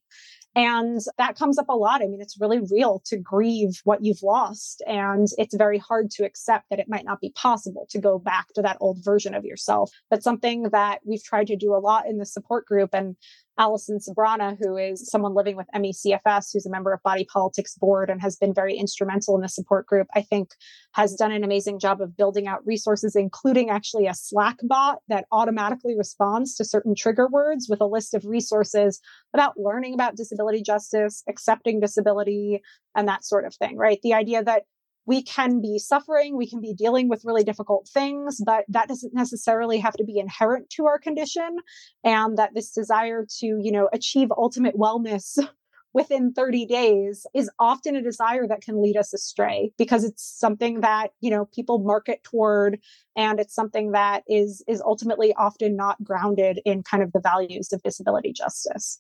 And that comes up a lot. I mean, it's really real to grieve what you've lost. And it's very hard to accept that it might not be possible to go back to that old version of yourself. But something that we've tried to do a lot in the support group. And Alison Sbrana, who is someone living with ME/CFS, who's a member of Body Politic's Board and has been very instrumental in the support group, I think has done an amazing job of building out resources, including actually a Slack bot that automatically responds to certain trigger words with a list of resources about learning about disability justice, accepting disability, and that sort of thing, right? The idea that we can be suffering, we can be dealing with really difficult things, but that doesn't necessarily have to be inherent to our condition. And that this desire to, you know, achieve ultimate wellness within 30 days is often a desire that can lead us astray because it's something that you know people market toward and it's something that is is ultimately often not grounded in kind of the values of disability justice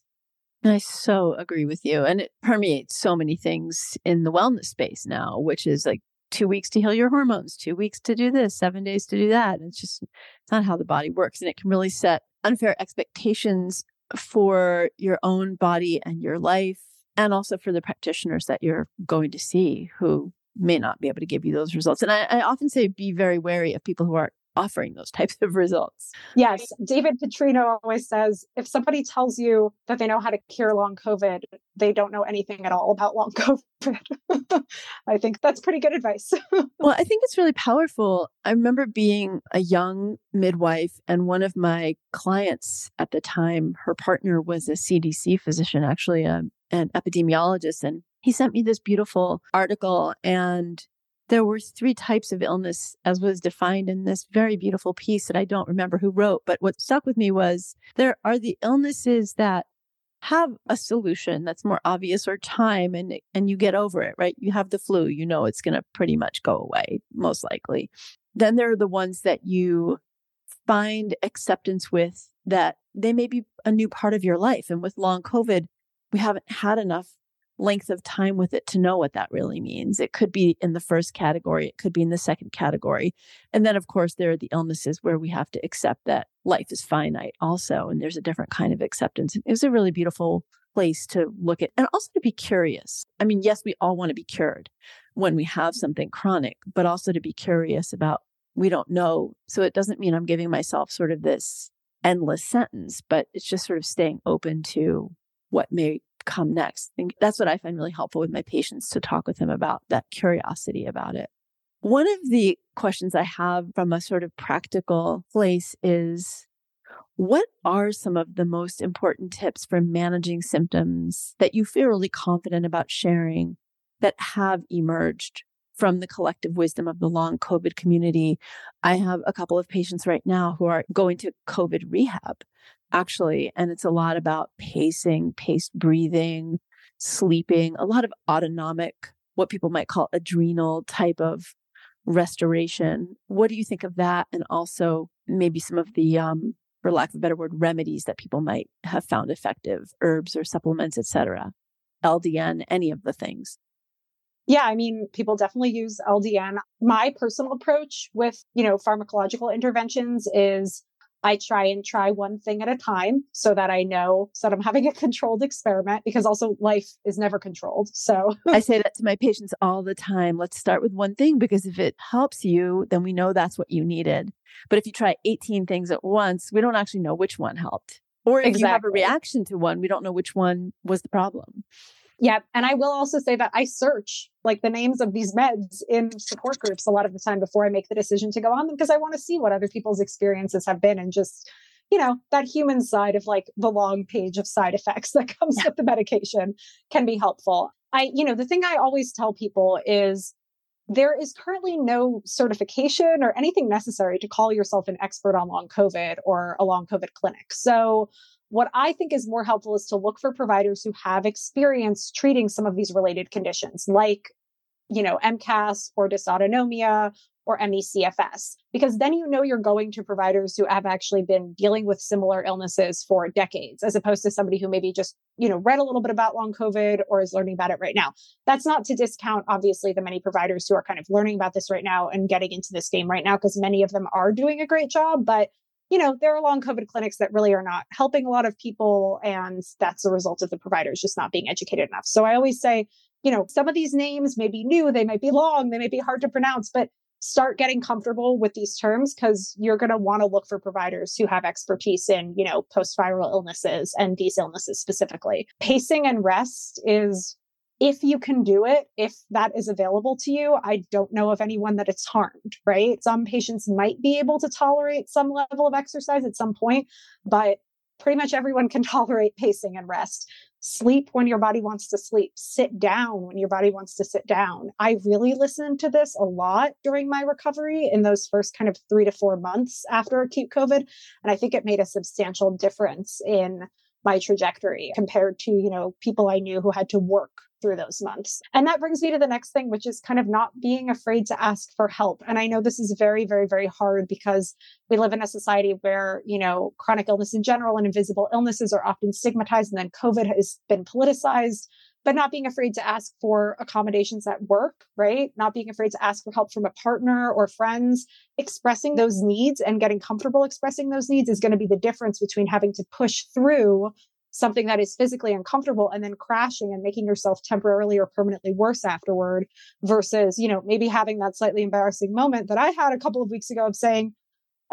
I so agree with you. And it permeates so many things in the wellness space now, which is like two weeks to heal your hormones, two weeks to do this, seven days to do that. It's just, it's not how the body works. And it can really set unfair expectations for your own body and your life, and also for the practitioners that you're going to see who may not be able to give you those results. And I, I often say be very wary of people who are offering those types of results. Yes. David Putrino always says if somebody tells you that they know how to cure long COVID, they don't know anything at all about long COVID. I think that's pretty good advice. well, I think it's really powerful. I remember being a young midwife, and one of my clients at the time, her partner was a CDC physician, actually, a, um, an epidemiologist. And he sent me this beautiful article and there were three types of illness as was defined in this very beautiful piece that I don't remember who wrote, but what stuck with me was there are the illnesses that have a solution that's more obvious or time and and you get over it, right? You have the flu, you know it's going to pretty much go away most likely. Then there are the ones that you find acceptance with that they may be a new part of your life and with long covid we haven't had enough length of time with it to know what that really means. It could be in the first category, it could be in the second category. And then, of course, there are the illnesses where we have to accept that life is finite also. And there's a different kind of acceptance. It was a really beautiful place to look at and also to be curious. I mean, yes, we all want to be cured when we have something chronic, but also to be curious about we don't know. So it doesn't mean I'm giving myself sort of this endless sentence, but it's just sort of staying open to what may come next. I think that's what I find really helpful with my patients to talk with them about that curiosity about it. One of the questions I have from a sort of practical place is what are some of the most important tips for managing symptoms that you feel really confident about sharing that have emerged from the collective wisdom of the long COVID community. I have a couple of patients right now who are going to COVID rehab, actually. And it's a lot about pacing, paced breathing, sleeping, a lot of autonomic, what people might call adrenal type of restoration. What do you think of that? And also maybe some of the, um, for lack of a better word, remedies that people might have found effective, herbs or supplements, etc. LDN, any of the things. Yeah, I mean, people definitely use LDN. My personal approach with, you know, pharmacological interventions is I try and try one thing at a time so that I know so that I'm having a controlled experiment because also life is never controlled. So I say that to my patients all the time. Let's start with one thing because if it helps you, then we know that's what you needed. But if you try 18 things at once, we don't actually know which one helped. Or if exactly. you have a reaction to one, we don't know which one was the problem. Yeah. And I will also say that I search like the names of these meds in support groups a lot of the time before I make the decision to go on them because I want to see what other people's experiences have been and just, you know, that human side of like the long page of side effects that comes yeah. with the medication can be helpful. I, you know, the thing I always tell people is there is currently no certification or anything necessary to call yourself an expert on long COVID or a long COVID clinic. So what I think is more helpful is to look for providers who have experience treating some of these related conditions, like, you know, MCAS or dysautonomia or ME/CFS, because then you know you're going to providers who have actually been dealing with similar illnesses for decades, as opposed to somebody who maybe just, you know, read a little bit about long COVID or is learning about it right now. That's not to discount, obviously, the many providers who are kind of learning about this right now and getting into this game right now, because many of them are doing a great job. But you know, there are long COVID clinics that really are not helping a lot of people. And that's a result of the providers just not being educated enough. So I always say, you know, some of these names may be new, they might be long, they may be hard to pronounce, but start getting comfortable with these terms because you're going to want to look for providers who have expertise in, you know, post viral illnesses and these illnesses specifically. Pacing and rest is if you can do it, if that is available to you, I don't know of anyone that it's harmed, right? Some patients might be able to tolerate some level of exercise at some point, but pretty much everyone can tolerate pacing and rest. Sleep when your body wants to sleep, sit down when your body wants to sit down. I really listened to this a lot during my recovery in those first kind of three to four months after acute COVID. And I think it made a substantial difference in my trajectory compared to, you know, people I knew who had to work through those months. And that brings me to the next thing, which is kind of not being afraid to ask for help. And I know this is very, very, very hard because we live in a society where, you know, chronic illness in general and invisible illnesses are often stigmatized. And then COVID has been politicized but not being afraid to ask for accommodations at work, right? Not being afraid to ask for help from a partner or friends, expressing those needs and getting comfortable expressing those needs is going to be the difference between having to push through something that is physically uncomfortable and then crashing and making yourself temporarily or permanently worse afterward versus, you know, maybe having that slightly embarrassing moment that I had a couple of weeks ago of saying,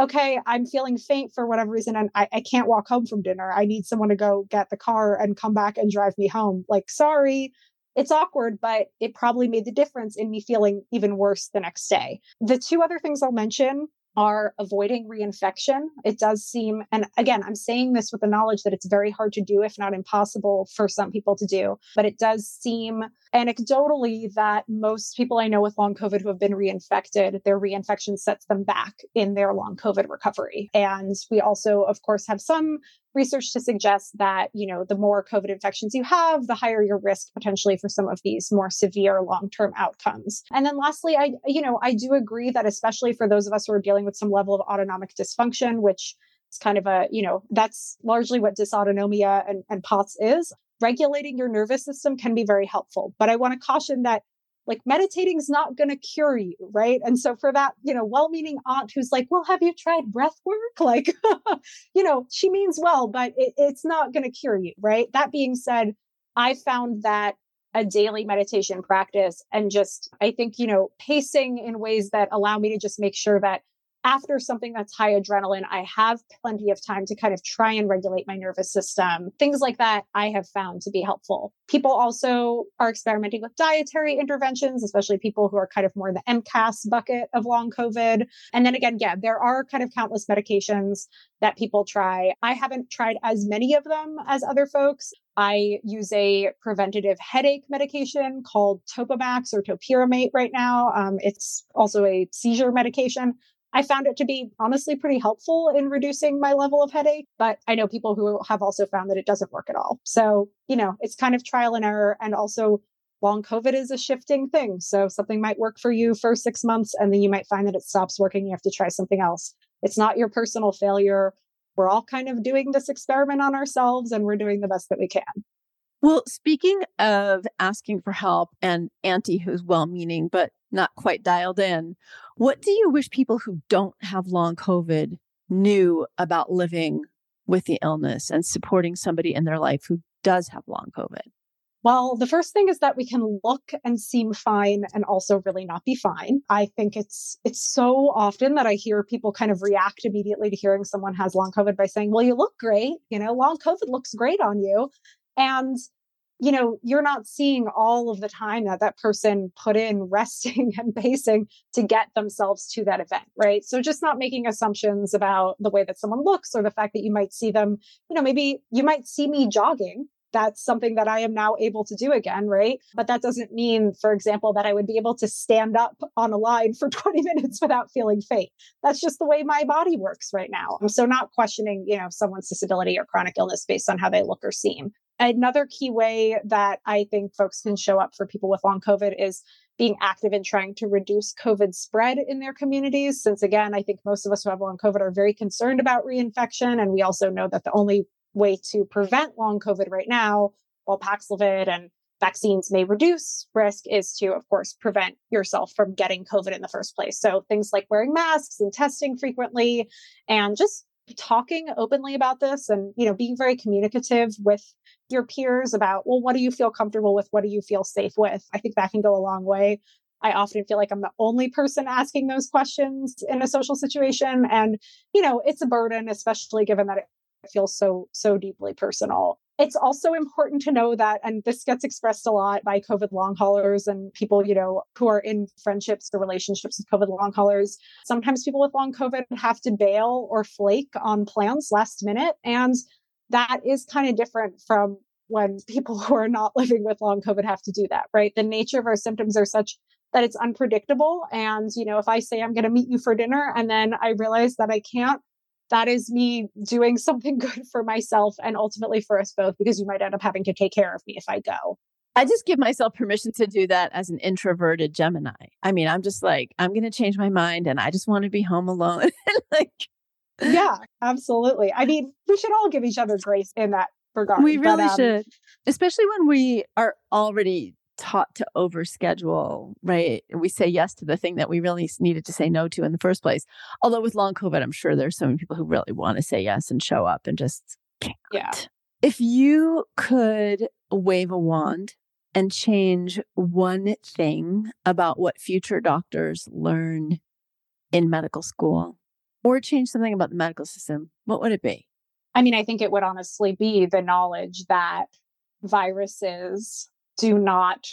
okay, I'm feeling faint for whatever reason and I, I can't walk home from dinner. I need someone to go get the car and come back and drive me home. Like, sorry, it's awkward, but it probably made the difference in me feeling even worse the next day. The two other things I'll mention are avoiding reinfection. It does seem, and again, I'm saying this with the knowledge that it's very hard to do, if not impossible for some people to do, but it does seem anecdotally that most people I know with long COVID who have been reinfected, their reinfection sets them back in their long COVID recovery. And we also, of course, have some research to suggest that, you know, the more COVID infections you have, the higher your risk potentially for some of these more severe long-term outcomes. And then lastly, I, you know, I do agree that especially for those of us who are dealing with some level of autonomic dysfunction, which is kind of a, you know, that's largely what dysautonomia and, and POTS is. Regulating your nervous system can be very helpful. But I want to caution that like meditating is not going to cure you right? And so for that you know well-meaning aunt who's like well have you tried breath work? Like you know she means well but it, it's not going to cure you right? That being said i found that a daily meditation practice and just i think you know pacing in ways that allow me to just make sure that after something that's high adrenaline, I have plenty of time to kind of try and regulate my nervous system. Things like that I have found to be helpful. People also are experimenting with dietary interventions, especially people who are kind of more in the MCAS bucket of long COVID. And then again, yeah, there are kind of countless medications that people try. I haven't tried as many of them as other folks, I use a preventative headache medication called Topamax or Topiramate right now. Um, it's also a seizure medication. I found it to be honestly pretty helpful in reducing my level of headache, but I know people who have also found that it doesn't work at all. So, you know, it's kind of trial and error. And also, long COVID is a shifting thing. So, something might work for you for six months, and then you might find that it stops working. You have to try something else. It's not your personal failure. We're all kind of doing this experiment on ourselves, and we're doing the best that we can. Well, speaking of asking for help and Auntie who's well meaning but not quite dialed in, what do you wish people who don't have long COVID knew about living with the illness and supporting somebody in their life who does have long COVID? Well, the first thing is that we can look and seem fine and also really not be fine. I think it's it's so often that I hear people kind of react immediately to hearing someone has long COVID by saying, "Well, you look great. You know, long COVID looks great on you." And you know, you're not seeing all of the time that that person put in resting and pacing to get themselves to that event, right? So just not making assumptions about the way that someone looks or the fact that you might see them, you know, maybe you might see me jogging that's something that I am now able to do again, right? But that doesn't mean, for example, that I would be able to stand up on a line for 20 minutes without feeling faint. That's just the way my body works right now. So not questioning, you know, someone's disability or chronic illness based on how they look or seem. Another key way that I think folks can show up for people with long COVID is being active in trying to reduce COVID spread in their communities. Since again, I think most of us who have long COVID are very concerned about reinfection. And we also know that the only way to prevent long COVID right now, while Paxlovid and vaccines may reduce risk, is to, of course, prevent yourself from getting COVID in the first place. So things like wearing masks and testing frequently and just talking openly about this and you know being very communicative with your peers about well what do you feel comfortable with what do you feel safe with i think that can go a long way I often feel like I'm the only person asking those questions in a social situation. And, you know, it's a burden, especially given that it feels so so deeply personal. It's also important to know that and this gets expressed a lot by covid long haulers and people you know who are in friendships or relationships with covid long haulers. Sometimes people with long covid have to bail or flake on plans last minute and that is kind of different from when people who are not living with long covid have to do that right? The nature of our symptoms are such that it's unpredictable and you know if i say i'm going to meet you for dinner and then i realize that i can't that is me doing something good for myself and ultimately for us both because you might end up having to take care of me if I go. I just give myself permission to do that as an introverted Gemini. I mean, I'm just like, I'm going to change my mind and I just want to be home alone. like, yeah, absolutely. I mean, we should all give each other grace in that regard. We really but, um, should, especially when we are already taught to overschedule, right? We say yes to the thing that we really needed to say no to in the first place. Although with long COVID, I'm sure there's so many people who really want to say yes and show up and just can't. Yeah. If you could wave a wand and change one thing about what future doctors learn in medical school or change something about the medical system, what would it be? I mean, I think it would honestly be the knowledge that viruses do not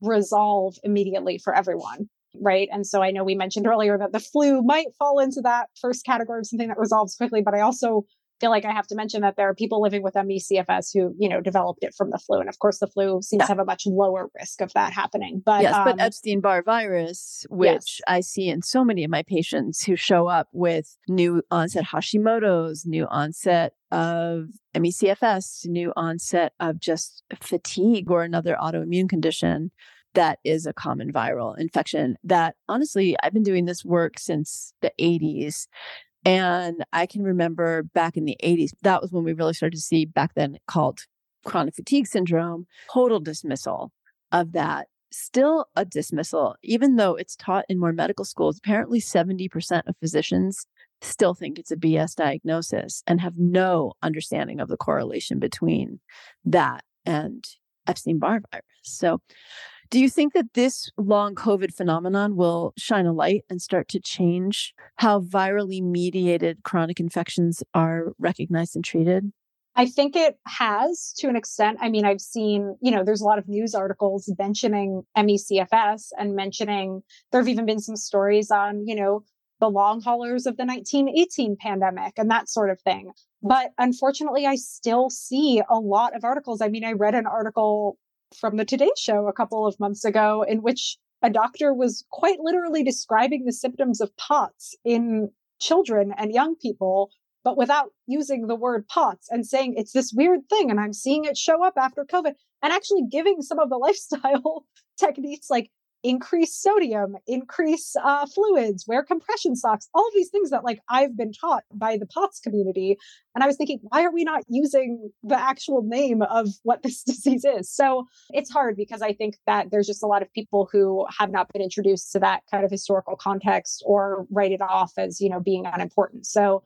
resolve immediately for everyone. Right. And so I know we mentioned earlier that the flu might fall into that first category of something that resolves quickly, but I also feel like I have to mention that there are people living with ME/CFS who, you know, developed it from the flu, and of course, the flu seems yeah. to have a much lower risk of that happening. But yes, um, but Epstein-Barr virus, which yes. I see in so many of my patients who show up with new onset Hashimoto's, new onset of ME/CFS, new onset of just fatigue or another autoimmune condition that is a common viral infection that honestly i've been doing this work since the 80s and I can remember back in the 80s, that was when we really started to see back then called chronic fatigue syndrome, total dismissal of that. Still a dismissal, even though it's taught in more medical schools. Apparently, 70% of physicians still think it's a BS diagnosis and have no understanding of the correlation between that and Epstein Barr virus. So, do you think that this long COVID phenomenon will shine a light and start to change how virally mediated chronic infections are recognized and treated? I think it has to an extent. I mean, I've seen, you know, there's a lot of news articles mentioning ME/CFS and mentioning there have even been some stories on, you know, the long haulers of the 1918 pandemic and that sort of thing. But unfortunately, I still see a lot of articles. I mean, I read an article from the Today Show a couple of months ago in which a doctor was quite literally describing the symptoms of POTS in children and young people, but without using the word POTS and saying it's this weird thing. And I'm seeing it show up after COVID and actually giving some of the lifestyle techniques like increase sodium, increase uh, fluids, wear compression socks, all these things that like I've been taught by the POTS community. And I was thinking, why are we not using the actual name of what this disease is? So it's hard because I think that there's just a lot of people who have not been introduced to that kind of historical context or write it off as, you know, being unimportant. So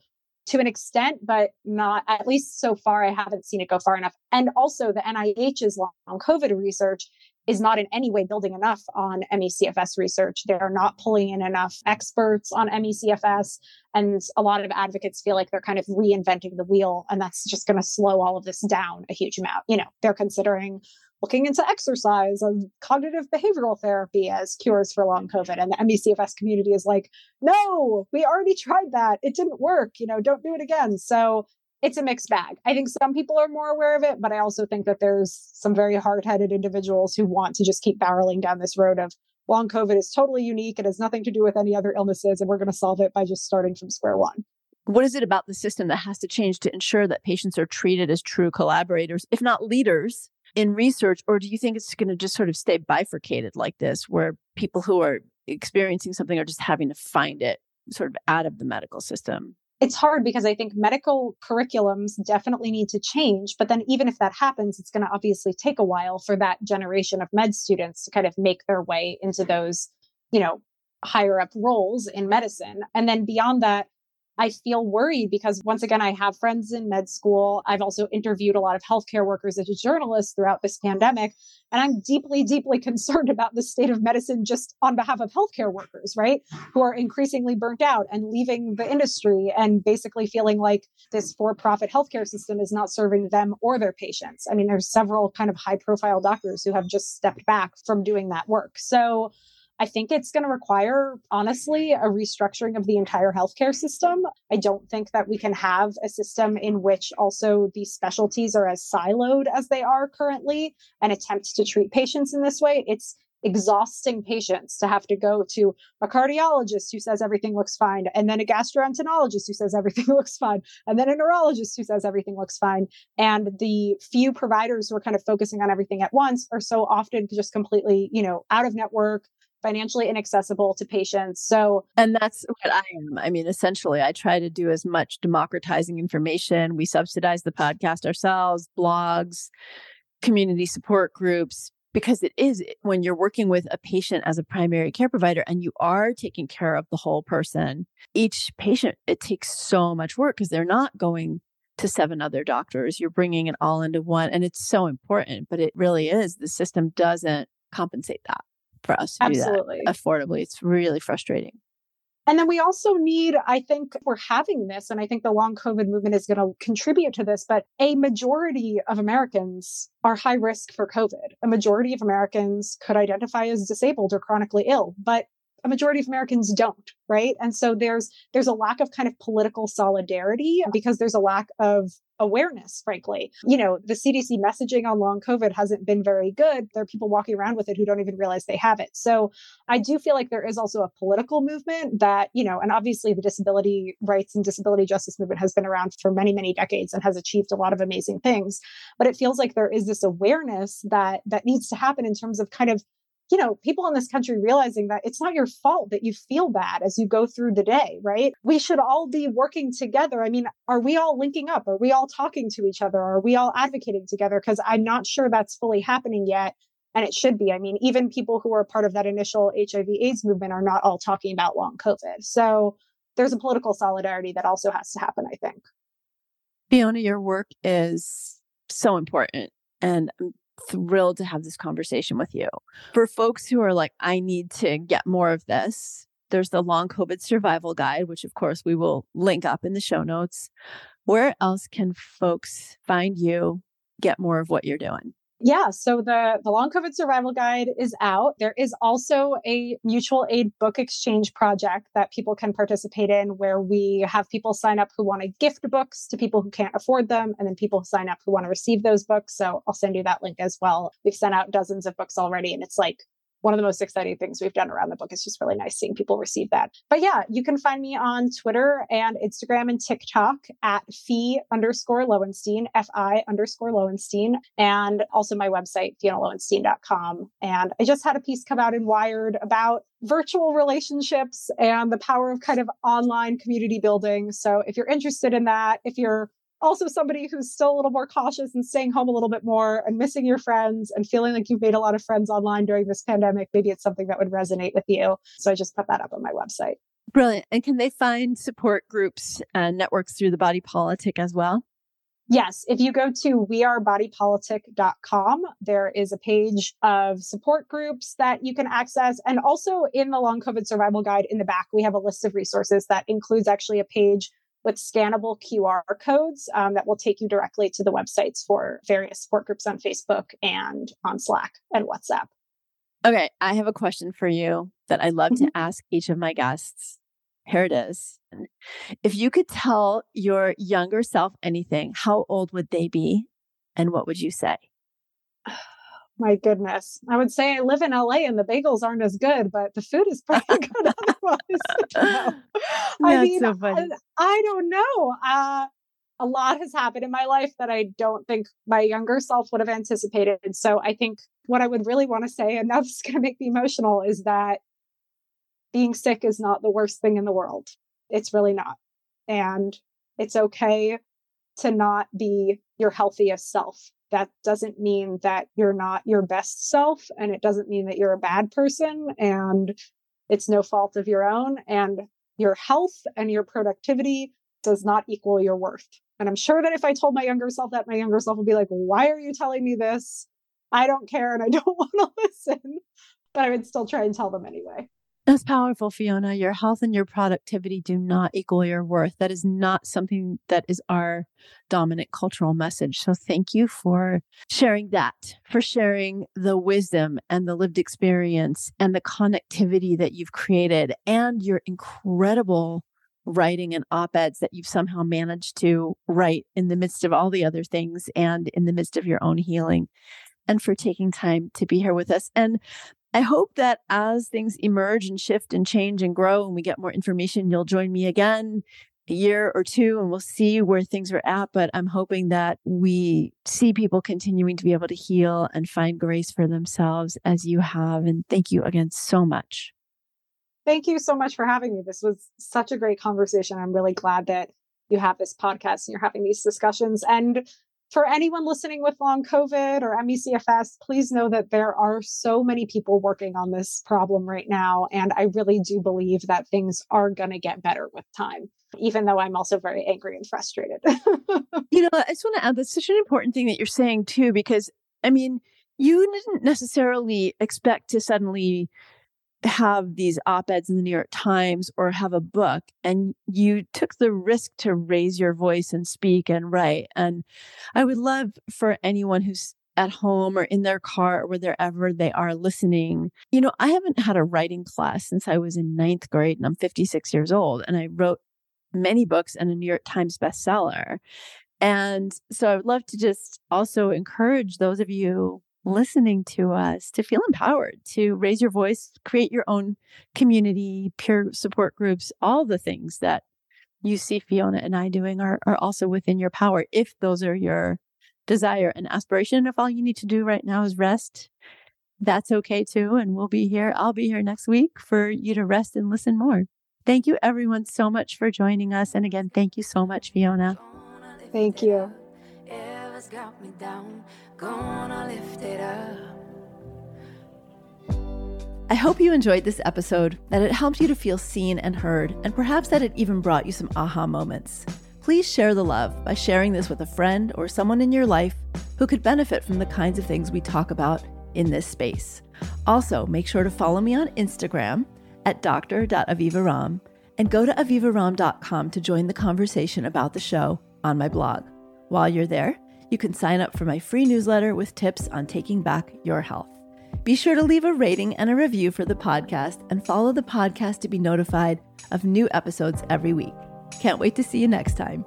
to an extent, but not at least so far, I haven't seen it go far enough. And also the NIH's long COVID research is not in any way building enough on ME/CFS research. They're not pulling in enough experts on ME/CFS. And a lot of advocates feel like they're kind of reinventing the wheel, and that's just going to slow all of this down a huge amount. You know, they're considering looking into exercise and cognitive behavioral therapy as cures for long COVID. And the ME/CFS community is like, no, we already tried that. It didn't work. You know, don't do it again. So it's a mixed bag. I think some people are more aware of it, but I also think that there's some very hard headed individuals who want to just keep barreling down this road of long COVID is totally unique. It has nothing to do with any other illnesses, and we're going to solve it by just starting from square one. What is it about the system that has to change to ensure that patients are treated as true collaborators, if not leaders, in research? Or do you think it's going to just sort of stay bifurcated like this, where people who are experiencing something are just having to find it sort of out of the medical system? it's hard because I think medical curriculums definitely need to change. But then, even if that happens, it's going to obviously take a while for that generation of med students to kind of make their way into those, you know, higher up roles in medicine. And then beyond that, I feel worried because once again, I have friends in med school. I've also interviewed a lot of healthcare workers as a journalist throughout this pandemic. And I'm deeply, deeply concerned about the state of medicine just on behalf of healthcare workers, right? Who are increasingly burnt out and leaving the industry and basically feeling like this for profit healthcare system is not serving them or their patients. I mean, there's several kind of high profile doctors who have just stepped back from doing that work. So, I think it's going to require, honestly, a restructuring of the entire healthcare system. I don't think that we can have a system in which also these specialties are as siloed as they are currently and attempt to treat patients in this way. It's exhausting patients to have to go to a cardiologist who says everything looks fine, and then a gastroenterologist who says everything looks fine, and then a neurologist who says everything looks fine. And the few providers who are kind of focusing on everything at once are so often just completely, you know, out of network, financially inaccessible to patients. So, and that's what I am. I mean, essentially, I try to do as much democratizing information. We subsidize the podcast ourselves, blogs, community support groups, because it is when you're working with a patient as a primary care provider and you are taking care of the whole person, each patient, it takes so much work because they're not going to seven other doctors. You're bringing it all into one. And it's so important, but it really is. The system doesn't compensate that for us to Absolutely. do that affordably. It's really frustrating. And then we also need, I think we're having this, and I think the long COVID movement is going to contribute to this, but a majority of Americans are high risk for COVID. A majority of Americans could identify as disabled or chronically ill, but a majority of Americans don't, right? And so there's there's a lack of kind of political solidarity because there's a lack of awareness, frankly. You know, the CDC messaging on long COVID hasn't been very good. There are people walking around with it who don't even realize they have it. So I do feel like there is also a political movement that, you know, and obviously the disability rights and disability justice movement has been around for many, many decades and has achieved a lot of amazing things. But it feels like there is this awareness that that needs to happen in terms of kind of you know, people in this country realizing that it's not your fault that you feel bad as you go through the day, right? We should all be working together. I mean, are we all linking up? Are we all talking to each other? Are we all advocating together? Because I'm not sure that's fully happening yet. And it should be. I mean, even people who are part of that initial HIV AIDS movement are not all talking about long COVID. So there's a political solidarity that also has to happen, I think. Fiona, your work is so important. And I'm thrilled to have this conversation with you. For folks who are like, I need to get more of this, there's the long COVID survival guide, which of course we will link up in the show notes. Where else can folks find you, get more of what you're doing? Yeah, so the the long COVID survival guide is out. There is also a mutual aid book exchange project that people can participate in where we have people sign up who want to gift books to people who can't afford them and then people sign up who want to receive those books. So I'll send you that link as well. We've sent out dozens of books already and it's like one of the most exciting things we've done around the book. It's just really nice seeing people receive that. But yeah, you can find me on Twitter and Instagram and TikTok at fee underscore Lowenstein, F-I underscore Lowenstein, and also my website, fionalowenstein.com. And I just had a piece come out in Wired about virtual relationships and the power of kind of online community building. So if you're interested in that, if you're also somebody who's still a little more cautious and staying home a little bit more and missing your friends and feeling like you've made a lot of friends online during this pandemic, maybe it's something that would resonate with you. So I just put that up on my website. Brilliant. And can they find support groups and networks through the Body Politic as well? Yes, if you go to wearebodypolitic.com, there is a page of support groups that you can access. And also in the long COVID survival guide in the back, we have a list of resources that includes actually a page with scannable QR codes um, that will take you directly to the websites for various support groups on Facebook and on Slack and WhatsApp. Okay, I have a question for you that I love mm-hmm. to ask each of my guests. Here it is. If you could tell your younger self anything, how old would they be? And what would you say? my goodness. I would say I live in LA and the bagels aren't as good, but the food is pretty good otherwise. I mean, so I, I, don't know. Uh, a lot has happened in my life that I don't think my younger self would have anticipated. So I think what I would really want to say, and that's going to make me emotional, is that being sick is not the worst thing in the world. It's really not. And it's okay to not be your healthiest self that doesn't mean that you're not your best self and it doesn't mean that you're a bad person and it's no fault of your own and your health and your productivity does not equal your worth. And i'm sure that if i told my younger self that my younger self would be like why are you telling me this? I don't care and i don't want to listen. But i would still try and tell them anyway that's powerful, Fiona. Your health and your productivity do not equal your worth. That is not something that is our dominant cultural message. So thank you for sharing that, for sharing the wisdom and the lived experience and the connectivity that you've created and your incredible writing and op eds that you've somehow managed to write in the midst of all the other things and in the midst of your own healing and for taking time to be here with us. And I hope that as things emerge and shift and change and grow and we get more information, you'll join me again a year or two and we'll see where things are at. But I'm hoping that we see people continuing to be able to heal and find grace for themselves as you have. And thank you again so much. Thank you so much for having me. This was such a great conversation. I'm really glad that you have this podcast and you're having these discussions. And for anyone listening with long COVID or ME/CFS, please know that there are so many people working on this problem right now. And I really do believe that things are going to get better with time, even though I'm also very angry and frustrated. you know, I just want to add that's such an important thing that you're saying too, because I mean, you didn't necessarily expect to suddenly have these op-eds in the New York Times or have a book and you took the risk to raise your voice and speak and write and I would love for anyone who's at home or in their car or wherever they are listening. You know, I haven't had a writing class since I was in ninth grade and I'm 56 years old and I wrote many books and a New York Times bestseller. And so I would love to just also encourage those of you listening to us to feel empowered to raise your voice, create your own community, peer support groups, all the things that you see Fiona and I doing are, are also within your power if those are your desire and aspiration. If all you need to do right now is rest, that's okay too. And we'll be here. I'll be here next week for you to rest and listen more. Thank you, everyone, so much for joining us. And again, thank you so much, Fiona. Thank you gonna lift it up. I hope you enjoyed this episode, that it helped you to feel seen and heard, and perhaps that it even brought you some aha moments. Please share the love by sharing this with a friend or someone in your life who could benefit from the kinds of things we talk about in this space. Also, make sure to follow me on Instagram at dr.avivaromm and go to avivaromm.com to join the conversation about the show on my blog. While you're there, you can sign up for my free newsletter with tips on taking back your health. Be sure to leave a rating and a review for the podcast and follow the podcast to be notified of new episodes every week. Can't wait to see you next time.